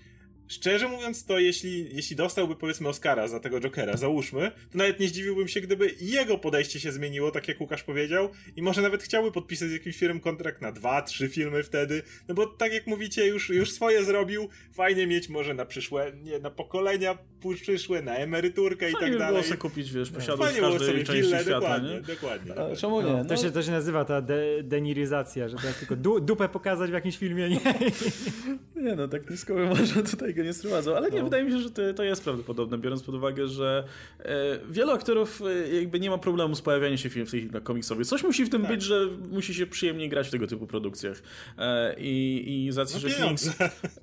Szczerze mówiąc, to jeśli, jeśli dostałby powiedzmy Oscara za tego Jokera, załóżmy, to nawet nie zdziwiłbym się, gdyby jego podejście się zmieniło, tak jak Łukasz powiedział, i może nawet chciałby podpisać z jakimś firmem kontrakt na dwa, trzy filmy wtedy, no bo tak jak mówicie, już, już swoje zrobił, fajnie mieć może na przyszłe, nie, na pokolenia przyszłe, na emeryturkę fajnie i tak dalej. Fajnie kupić, wiesz, no, w każdej części świata, dokładnie, nie? Dokładnie, dokładnie. czemu nie? No, to, się, to się nazywa ta de deniryzacja, że teraz tylko du dupę pokazać w jakimś filmie, nie? nie no, tak nisko można tutaj go nie sprowadzą, ale nie, no. wydaje mi się, że to, jest prawdopodobne, biorąc pod uwagę, że e, wielu aktorów e, jakby nie ma problemu z pojawianiem się w tych komiksowych. Coś musi w tym tak. być, że musi się przyjemnie grać w tego typu produkcjach. E, I, i z racji, no że pieniądze.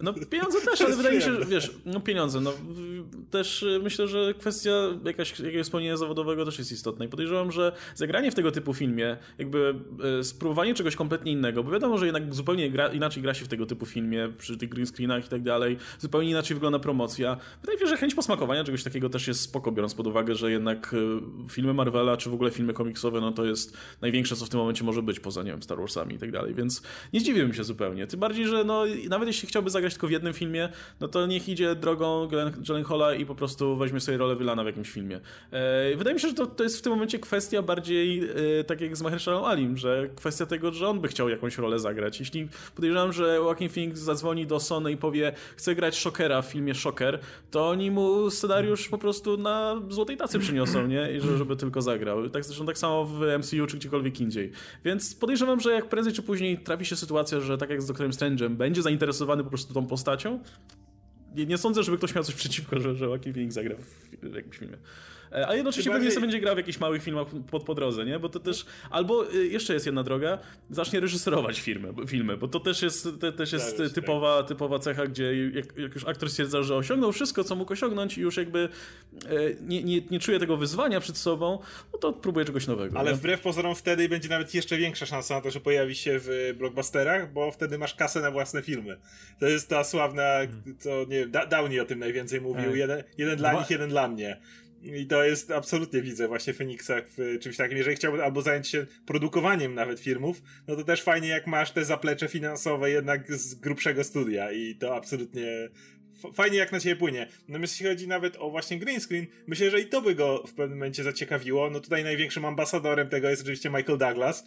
No pieniądze też, ale wydaje mi się, że wiesz, no pieniądze, no też myślę, że kwestia jakaś, jakiegoś spełnienia zawodowego też jest istotna i podejrzewam, że zagranie w tego typu filmie, jakby spróbowanie czegoś kompletnie innego, bo wiadomo, że jednak zupełnie gra, inaczej gra się w tego typu filmie, przy tych green screenach i tak dalej, zupełnie inaczej wygląda promocja. Wydaje mi się, że chęć posmakowania czegoś takiego też jest spoko, biorąc pod uwagę, że jednak e, filmy Marvela, czy w ogóle filmy komiksowe, no to jest największe, co w tym momencie może być, poza, nie wiem, Star Warsami i tak dalej, więc nie zdziwiłbym się zupełnie. Tym bardziej, że no, nawet jeśli chciałby zagrać tylko w jednym filmie, no to niech idzie drogą Gyllenhaala i po prostu weźmie sobie rolę Villana w jakimś filmie. E, wydaje mi się, że to, to jest w tym momencie kwestia bardziej e, tak jak z Mahershalą Alim, że kwestia tego, że on by chciał jakąś rolę zagrać. Jeśli podejrzewam, że Joaquin Phoenix zadzwoni do Sony i powie, chcę grać Shockera w filmie Shocker, to oni mu scenariusz po prostu na złotej tacy przyniosą, nie? I że, żeby tylko zagrał. Tak zresztą tak samo w MCU czy gdziekolwiek indziej. Więc podejrzewam, że jak prędzej czy później trafi się sytuacja, że tak jak z Doktorem Strange'em, będzie zainteresowany po prostu tą postacią, nie, nie, sądzę, żeby ktoś miał coś przeciwko, że, że Joaquin Phoenix zagra w jakimś filmie. E, a jednocześnie pewnie sobie będzie grał w jakichś małych filmach pod, po drodze, nie? Bo to też, albo y, jeszcze jest jedna droga, zacznie reżyserować filmy, filmy bo to też jest, to też jest tak, typowa, tak. typowa cecha, gdzie jak, jak, już aktor stwierdza, że osiągnął wszystko, co mógł osiągnąć i już jakby e, nie, nie, nie czuje tego wyzwania przed sobą, no to próbuje czegoś nowego. Ale nie? wbrew pozorom wtedy będzie nawet jeszcze większa szansa na to, że pojawi się w blockbusterach, bo wtedy masz kasę na własne filmy. To jest ta sławna, co nie wiem, Downey o tym najwięcej mówił, tak. jeden, jeden dla nich, jeden dla mnie. I to jest absolutnie widzę właśnie Feniksa w czymś takim. Jeżeli chciałby albo zająć się produkowaniem nawet filmów, no to też fajnie jak masz te zaplecze finansowe jednak z grubszego studia i to absolutnie fajnie jak na ciebie płynie. No jeśli chodzi nawet o właśnie green screen, myślę, że i to by go w pewnym momencie zaciekawiło. No tutaj największym ambasadorem tego jest oczywiście Michael Douglas,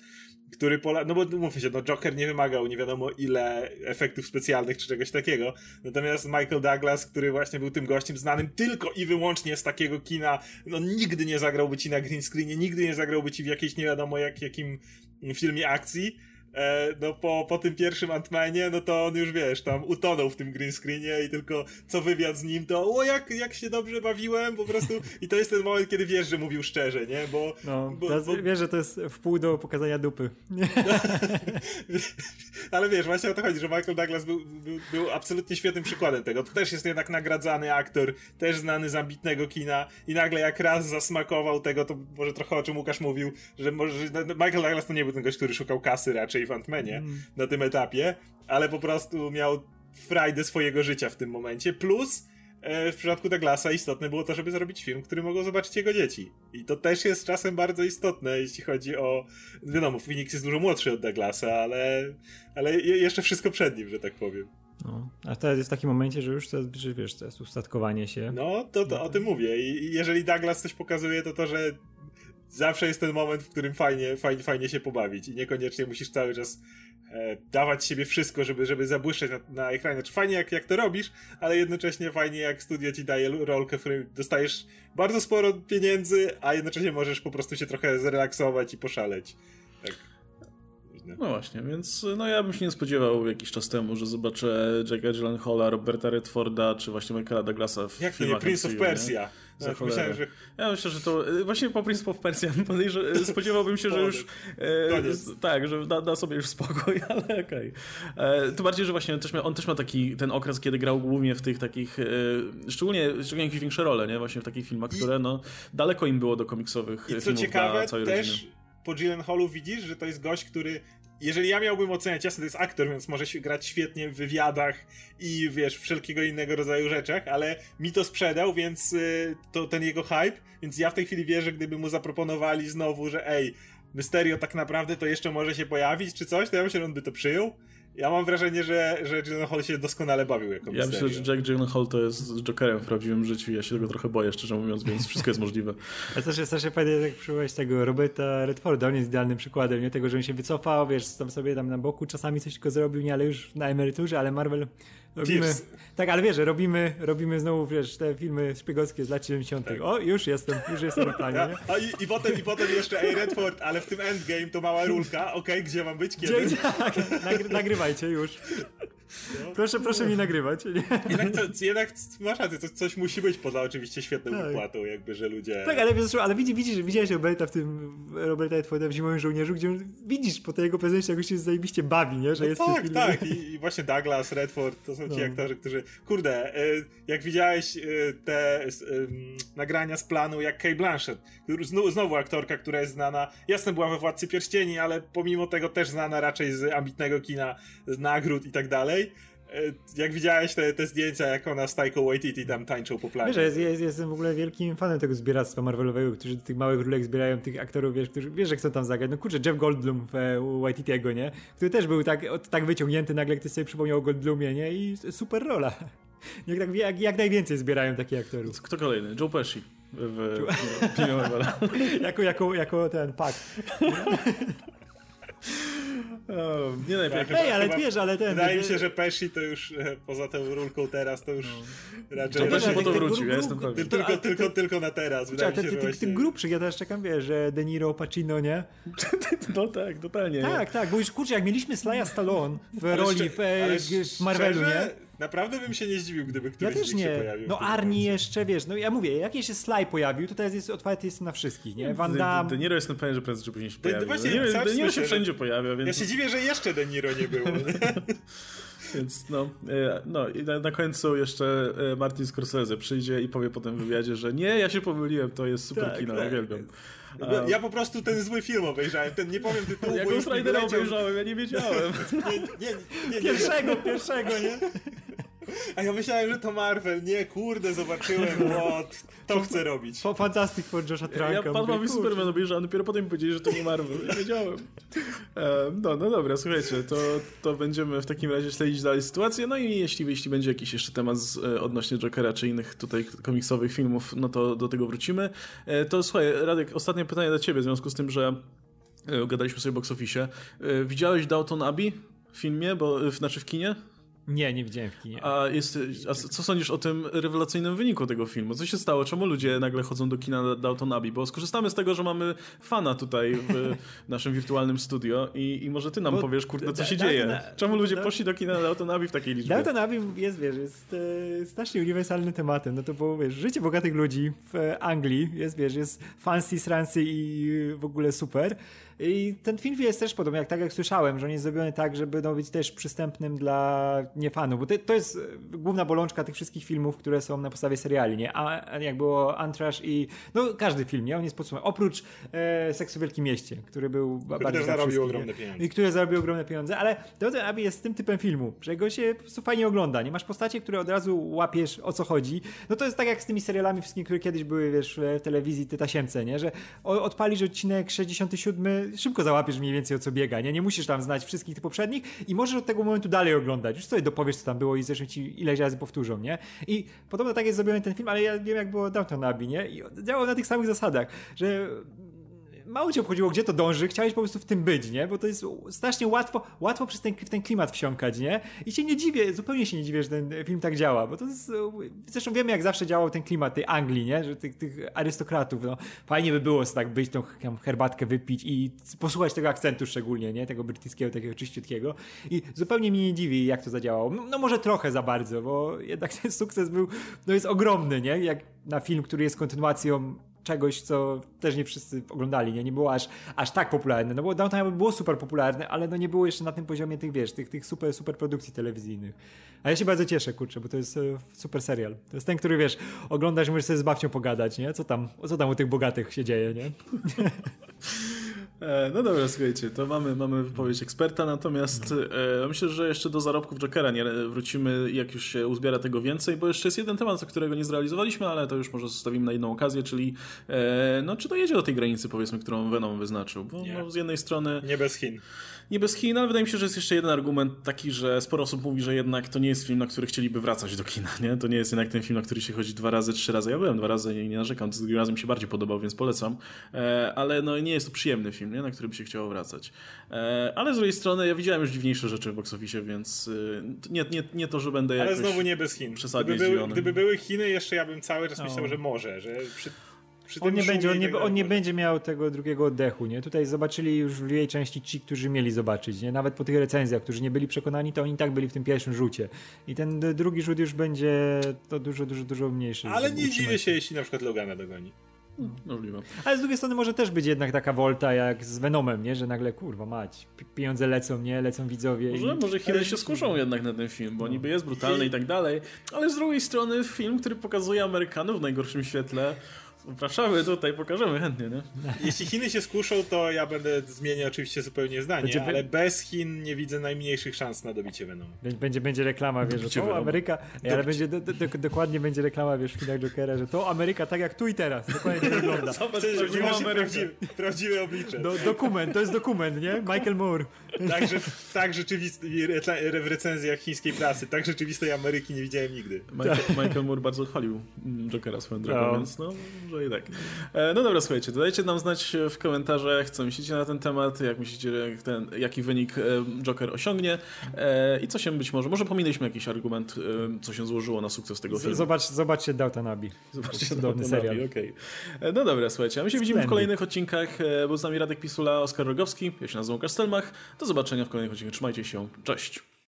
który pola... No bo mówmy się, no Joker nie wymagał nie wiadomo ile efektów specjalnych czy czegoś takiego. Natomiast Michael Douglas, który właśnie był tym gościem znanym tylko i wyłącznie z takiego kina, no nigdy nie zagrałby ci na green screenie, nigdy nie zagrałby ci w jakiejś nie wiadomo jak, jakim filmie akcji no po, po tym pierwszym Antmanie, no to on już wiesz, tam utonął w tym green screenie i tylko co wywiad z nim, to o jak, jak się dobrze bawiłem, po prostu. I to jest ten moment, kiedy wiesz, że mówił szczerze, nie, bo... No, bo, bo... wiesz, że to jest w pół do pokazania dupy. Ale wiesz, właśnie o to chodzi, że Michael Douglas był, był, był absolutnie świetnym przykładem tego, to też jest jednak nagradzany aktor, też znany z ambitnego kina i nagle jak raz zasmakował tego, to może trochę o czym Łukasz mówił, że może Michael Douglas to nie był ten gość, który szukał kasy raczej w Antmanie mm. na tym etapie, ale po prostu miał frajdę swojego życia w tym momencie, plus e, w przypadku Douglasa istotne było to, żeby zrobić film, który mogą zobaczyć jego dzieci. I to też jest czasem bardzo istotne, jeśli chodzi o... Wiadomo, Phoenix jest dużo młodszy od Douglasa, ale, ale jeszcze wszystko przed nim, że tak powiem. No, a teraz jest w takim momencie, że już to, że wiesz, to jest ustatkowanie się. No, to, to o tym mówię. I jeżeli Douglas coś pokazuje, to to, że zawsze jest ten moment, w którym fajnie, fajnie, fajnie się pobawić i niekoniecznie musisz cały czas e, dawać siebie wszystko, żeby, żeby zabłyszczeć na, na ekranie. Znaczy fajnie jak, jak to robisz, ale jednocześnie fajnie jak studio ci daje rolkę, w której dostajesz bardzo sporo pieniędzy, a jednocześnie możesz po prostu się trochę zrelaksować i poszaleć. Tak. No właśnie, więc no ja bym się nie spodziewał jakiś czas temu, że zobaczę Jacka Gyllenhaala, Roberta Redforda, czy właśnie Michaela Douglasa w Jak filmach nie, Prince of Persia. No, myślałem, że... Ja myślę, że to właśnie po Prince of Persia spodziewałbym się, że już e, tak, że da, da, sobie już spokój, ale okej. Okay. E, to bardziej, że właśnie on też, on też ma taki ten okres, kiedy grał głównie w tych takich, e, szczególnie, szczególnie jakieś większe role, nie? Właśnie w takich filmach, które no daleko im było do komiksowych I filmów co ciekawe, też rodziny. po Gyllenhaalu widzisz, że to jest gość, który jeżeli ja miałbym oceniać, jasne to jest aktor, więc może się grać świetnie w wywiadach i wiesz, wszelkiego innego rodzaju rzeczach, ale mi to sprzedał, więc y, to ten jego hype, więc ja w tej chwili wierzę, gdyby mu zaproponowali znowu, że ej, Mysterio tak naprawdę to jeszcze może się pojawić, czy coś, to ja myślę, że on by to przyjął. Ja mam wrażenie, że, że Gyllenhaal się doskonale bawił jako Ja myślę, że Jack Gyllenhaal to jest Jokerem w prawdziwym życiu ja się tego trochę boję, szczerze mówiąc, więc wszystko jest możliwe. Ale też jest strasznie fajnie, jak przywołałeś tego Roberta Redforda, on jest idealnym przykładem, nie? Tego, że on się wycofał, wiesz, tam sobie tam na boku czasami coś tylko zrobił, nie, ale już na emeryturze, ale Marvel Robimy, tak, ale wiesz, robimy, robimy znowu, wiesz, te filmy szpiegowskie z lat 70. Tak. O, już jestem, już jestem na planie. A i, i, potem, I potem jeszcze, ej, Redford, ale w tym endgame to mała rulka, okej, okay, gdzie mam być, kiedy? Gdzie, tak, nagry, nagrywajcie już. No. Proszę, proszę mi nagrywać. Nie? Jednak, to, jednak masz rację, to coś musi być poza oczywiście świetną tak. wypłatą, jakby, że ludzie... Tak, ale, ale widzisz, widzisz, widziałeś Roberta w tym, Roberta Edforda w Zimowym Żołnierzu, gdzie widzisz po tej jego prezencie, jak się zajebiście bawi, nie? Że no jest tak, tak. I, I, właśnie Douglas, Redford, to są ci no. aktorzy, którzy... Kurde, e, jak widziałeś e, te nagrania z planu, jak Kay Blanchett, znowu aktorka, która jest znana, jasne była we Władcy Pierścieni, ale pomimo tego też znana raczej z ambitnego kina, z nagród i tak dalej. E, jak widziałeś te, te zdjęcia, jak ona z Taiko Waititi tam tańczą po planie. Wiesz, jest, jest, jestem w ogóle wielkim fanem tego zbieractwa Marvelowego, którzy tych małych rulek zbierają, tych aktorów, wiesz, którzy, wiesz, że chcą tam zagrać. No kurczę, Jeff Goldblum w e, Waititiego, nie? Który też był tak, tak wyciągnięty, nagle ktoś sobie przypomniał o Goldblumie, nie? I super rola. Jak, tak, jak, jak najwięcej zbierają takich aktorów. Kto kolejny? Joe Pesci w jako, jako, jako ten pak. O, nie najpierw. Ej, ale chyba, wiesz, ale ten... Wydaje mi się, że Pesci to już e, poza tą rulką teraz to już no. raczej... To Pesci po to wrócił, ja jestem pewien. Tylko, tylko, tylko, tylko na teraz. Wydaje mi się, że właśnie... Tych grubszych, ja teraz czekam, wiesz, że De Niro, Pacino, nie? No tak, totalnie. Tak, tak, bo już kurczę, jak mieliśmy Slaja Stallone w roli w, e, w Marvelu, nie? Naprawdę bym się nie zdziwił, gdyby któryś ja też nie. się pojawił. No Arni jeszcze, wiesz, no ja mówię, jak się Sly pojawił, to teraz jest otwarty jest na wszystkich, nie? Van Damme... De Niro jestem pewien, że prędzej czy później się pojawi. Właśnie, De Niro, De Niro się wszędzie pojawia, więc... Ja się dziwię, że jeszcze De Niro nie było. Więc no, e, no i na, na, końcu jeszcze e, Martin Scorsese przyjdzie i powie potem w wywiadzie, że nie, ja się pomyliłem, to jest super tak, kino, tak. uwielbiam. A... Ja po prostu ten zły film obejrzałem, ten nie powiem tytułu, Ja Ghost Ridera obejrzałem, ja nie wiedziałem. nie, nie, nie, pierwszego, pierwszego, nie? A ja myślałem, że to Marvel. Nie, kurde, zobaczyłem, what, to chcę robić. Fantastic for Josha Tranka. Ja Batman i Superman obejrzałem, dopiero potem powiedzieli, że to nie Marvel. Nie wiedziałem. no, no dobra, słuchajcie, to, to będziemy w takim razie śledzić dalej sytuację. No i jeśli, jeśli będzie jakiś jeszcze temat z, e, odnośnie Jokera czy innych tutaj komiksowych filmów, no to do tego wrócimy. E, to słuchaj, Radek, ostatnie pytanie do ciebie w związku z tym, że e, gadaliśmy sobie o box office. Widziałeś Downton Abbey w filmie, bo, znaczy w kinie? Nie, nie widziałem w kinie. A, jest, a co sądzisz o tym rewelacyjnym wyniku tego filmu? Co się stało? Czemu ludzie nagle chodzą do kina Downton Abbey? Bo skorzystamy z tego, że mamy fana tutaj w naszym wirtualnym studio i, i może ty nam Bo powiesz, kurde, co się dzieje. Czemu ludzie poszli do kina Downton Abbey w takiej liczbie? Downton Abbey jest, wiesz, jest e, strasznie uniwersalnym tematem. No to było, wiesz, życie bogatych ludzi w Anglii jest, wiesz, jest fancy, srancy i w ogóle super. I ten film jest też podobny, jak tak jak słyszałem, że on jest zrobiony tak, żeby no, być też przystępnym dla niefanów, bo to, to jest główna bolączka tych wszystkich filmów, które są na podstawie seriali, nie? A jak było Antrash i no każdy film, nie? On jest podsumowany. Oprócz e, Seksu w Wielkim Mieście, który był który bardziej zarobił ogromne pieniądze. I który zarobił ogromne pieniądze, ale Downton Abbey jest tym typem filmu, że go się po prostu fajnie ogląda, nie? Masz postacie, które od razu łapiesz o co chodzi. No to jest tak jak z tymi serialami wszystkimi, które kiedyś były, wiesz, w telewizji, te tasiemce, nie? Że odpalisz odcinek 67 szybko załapiesz mniej więcej o co biega, nie? Nie musisz tam znać wszystkich tych poprzednich i możesz od tego momentu dalej oglądać. Już sobie dopowiesz, co tam było i zresztą ci ileś razy powtórzą, nie? I podobno tak jest zrobiony ten film, ale ja wiem, jak było Downton Abbey, nie? I działał na tych samych zasadach, że mało cię obchodziło, gdzie to dąży, chciałeś po prostu w tym być, nie? Bo to jest strasznie łatwo, łatwo przez ten, w ten klimat wsiąkać, nie? I się nie dziwię, zupełnie się nie dziwię, że ten film tak działa, bo to jest, zresztą wiemy, jak zawsze działał ten klimat tej Anglii, nie? Że tych, tych arystokratów, no. Fajnie by było tak być, tą herbatkę wypić i posłuchać tego akcentu szczególnie, nie? Tego brytyjskiego, takiego czyściutkiego. I zupełnie mnie nie dziwi, jak to zadziałało. No, no może trochę za bardzo, bo jednak ten sukces był, no jest ogromny, nie? Jak na film, który jest kontynuacją czegoś, co też nie wszyscy oglądali, nie, nie było aż, aż tak popularne, no bo Downton Abbey było super popularne, ale no nie było jeszcze na tym poziomie tych, wiesz, tych, tych super, super produkcji telewizyjnych. A ja się bardzo cieszę, kurczę, bo to jest e, super serial. To jest ten, który, wiesz, oglądasz możesz sobie z babcią pogadać, nie? Co tam, co tam u tych bogatych się dzieje, nie? E, no dobra, słuchajcie, to mamy, mamy wypowiedź eksperta, natomiast e, myślę, że jeszcze do zarobków Jokera nie wrócimy, jak już się uzbiera tego więcej, bo jeszcze jest jeden temat, którego nie zrealizowaliśmy, ale to już może zostawimy na inną okazję, czyli e, no, czy dojedzie do tej granicy, powiedzmy, którą Venom wyznaczył. Bo no, z jednej strony... Nie bez Chin nie bez Chin, ale wydaje mi się, że jest jeszcze jeden argument taki, że sporo osób mówi, że jednak to nie jest film, na który chcieliby wracać do kina, nie? To nie jest jednak ten film, na który się chodzi dwa razy, trzy razy. Ja byłem dwa razy i nie narzekam, to drugim razem mi się bardziej podobał, więc polecam. E, ale no nie jest to przyjemny film, nie? Na który by się chciało wracać. E, ale z drugiej strony ja widziałem już dziwniejsze rzeczy w box office, więc e, nie, nie, nie to, że będę jakoś Ale znowu nie bez Chin. Gdyby były, gdyby były Chiny, jeszcze ja bym cały czas no. myślał, że może, że przy on nie, będzie, on, nie, on nie będzie miał tego drugiego oddechu, nie? Tutaj zobaczyli już w jej części ci, którzy mieli zobaczyć, nie? Nawet po tych recenzjach, którzy nie byli przekonani, to oni tak byli w tym pierwszym rzucie. I ten drugi rzut już będzie to dużo, dużo, dużo mniejszy. Ale nie dziwię się, jeśli na przykład Logana dogoni. Możliwe. Ale z drugiej strony może też być jednak taka wolta jak z Venomem, nie? Że nagle, kurwa mać, pieniądze lecą, nie? Lecą widzowie. Może, i... może Chiny się skuszą jednak na ten film, bo no. niby jest brutalny i tak dalej, ale z drugiej strony film, który pokazuje Amerykanów w najgorszym świetle, Zapraszamy tutaj, pokażemy chętnie, nie? Jeśli Chiny się skuszą, to ja będę zmieniać oczywiście zupełnie zdanie, będzie, ale bez Chin nie widzę najmniejszych szans na dobicie Venomu. Będzie, będzie reklama, wiesz, że to Ameryka, ale będzie do, do, dokładnie będzie reklama, wiesz, w filmach Jokera, że to Ameryka tak jak tu i teraz, dokładnie tak wygląda. Zobacz, prawdziwe, prawdziwe, prawdziwe oblicze. Do, dokument, to jest dokument, nie? Michael Moore. Tak, że, tak rzeczywiste, w recenzjach chińskiej prasy, tak rzeczywistej Ameryki nie widziałem nigdy. Michael, Michael Moore bardzo chwalił Jokera swoją drogą, no. więc no może i tak. E, no dobra, słuchajcie, dodajcie nam znać w komentarzach, co myślicie na ten temat, jak myślicie, ten, jaki wynik e, Joker osiągnie e, i co się być może, może pominęliśmy jakiś argument, co się złożyło na sukces tego filmu. Zobacz, zobaczcie Downton Abbey. Zobaczcie Downton serial. Okay. No dobra, słuchajcie, a my się widzimy w kolejnych odcinkach. Był z nami Radek Pisula, Oskar Rogowski, ja się nazywam Kastelmach. Do zobaczenia w kolejnych odcinkach. Trzymajcie się, cześć.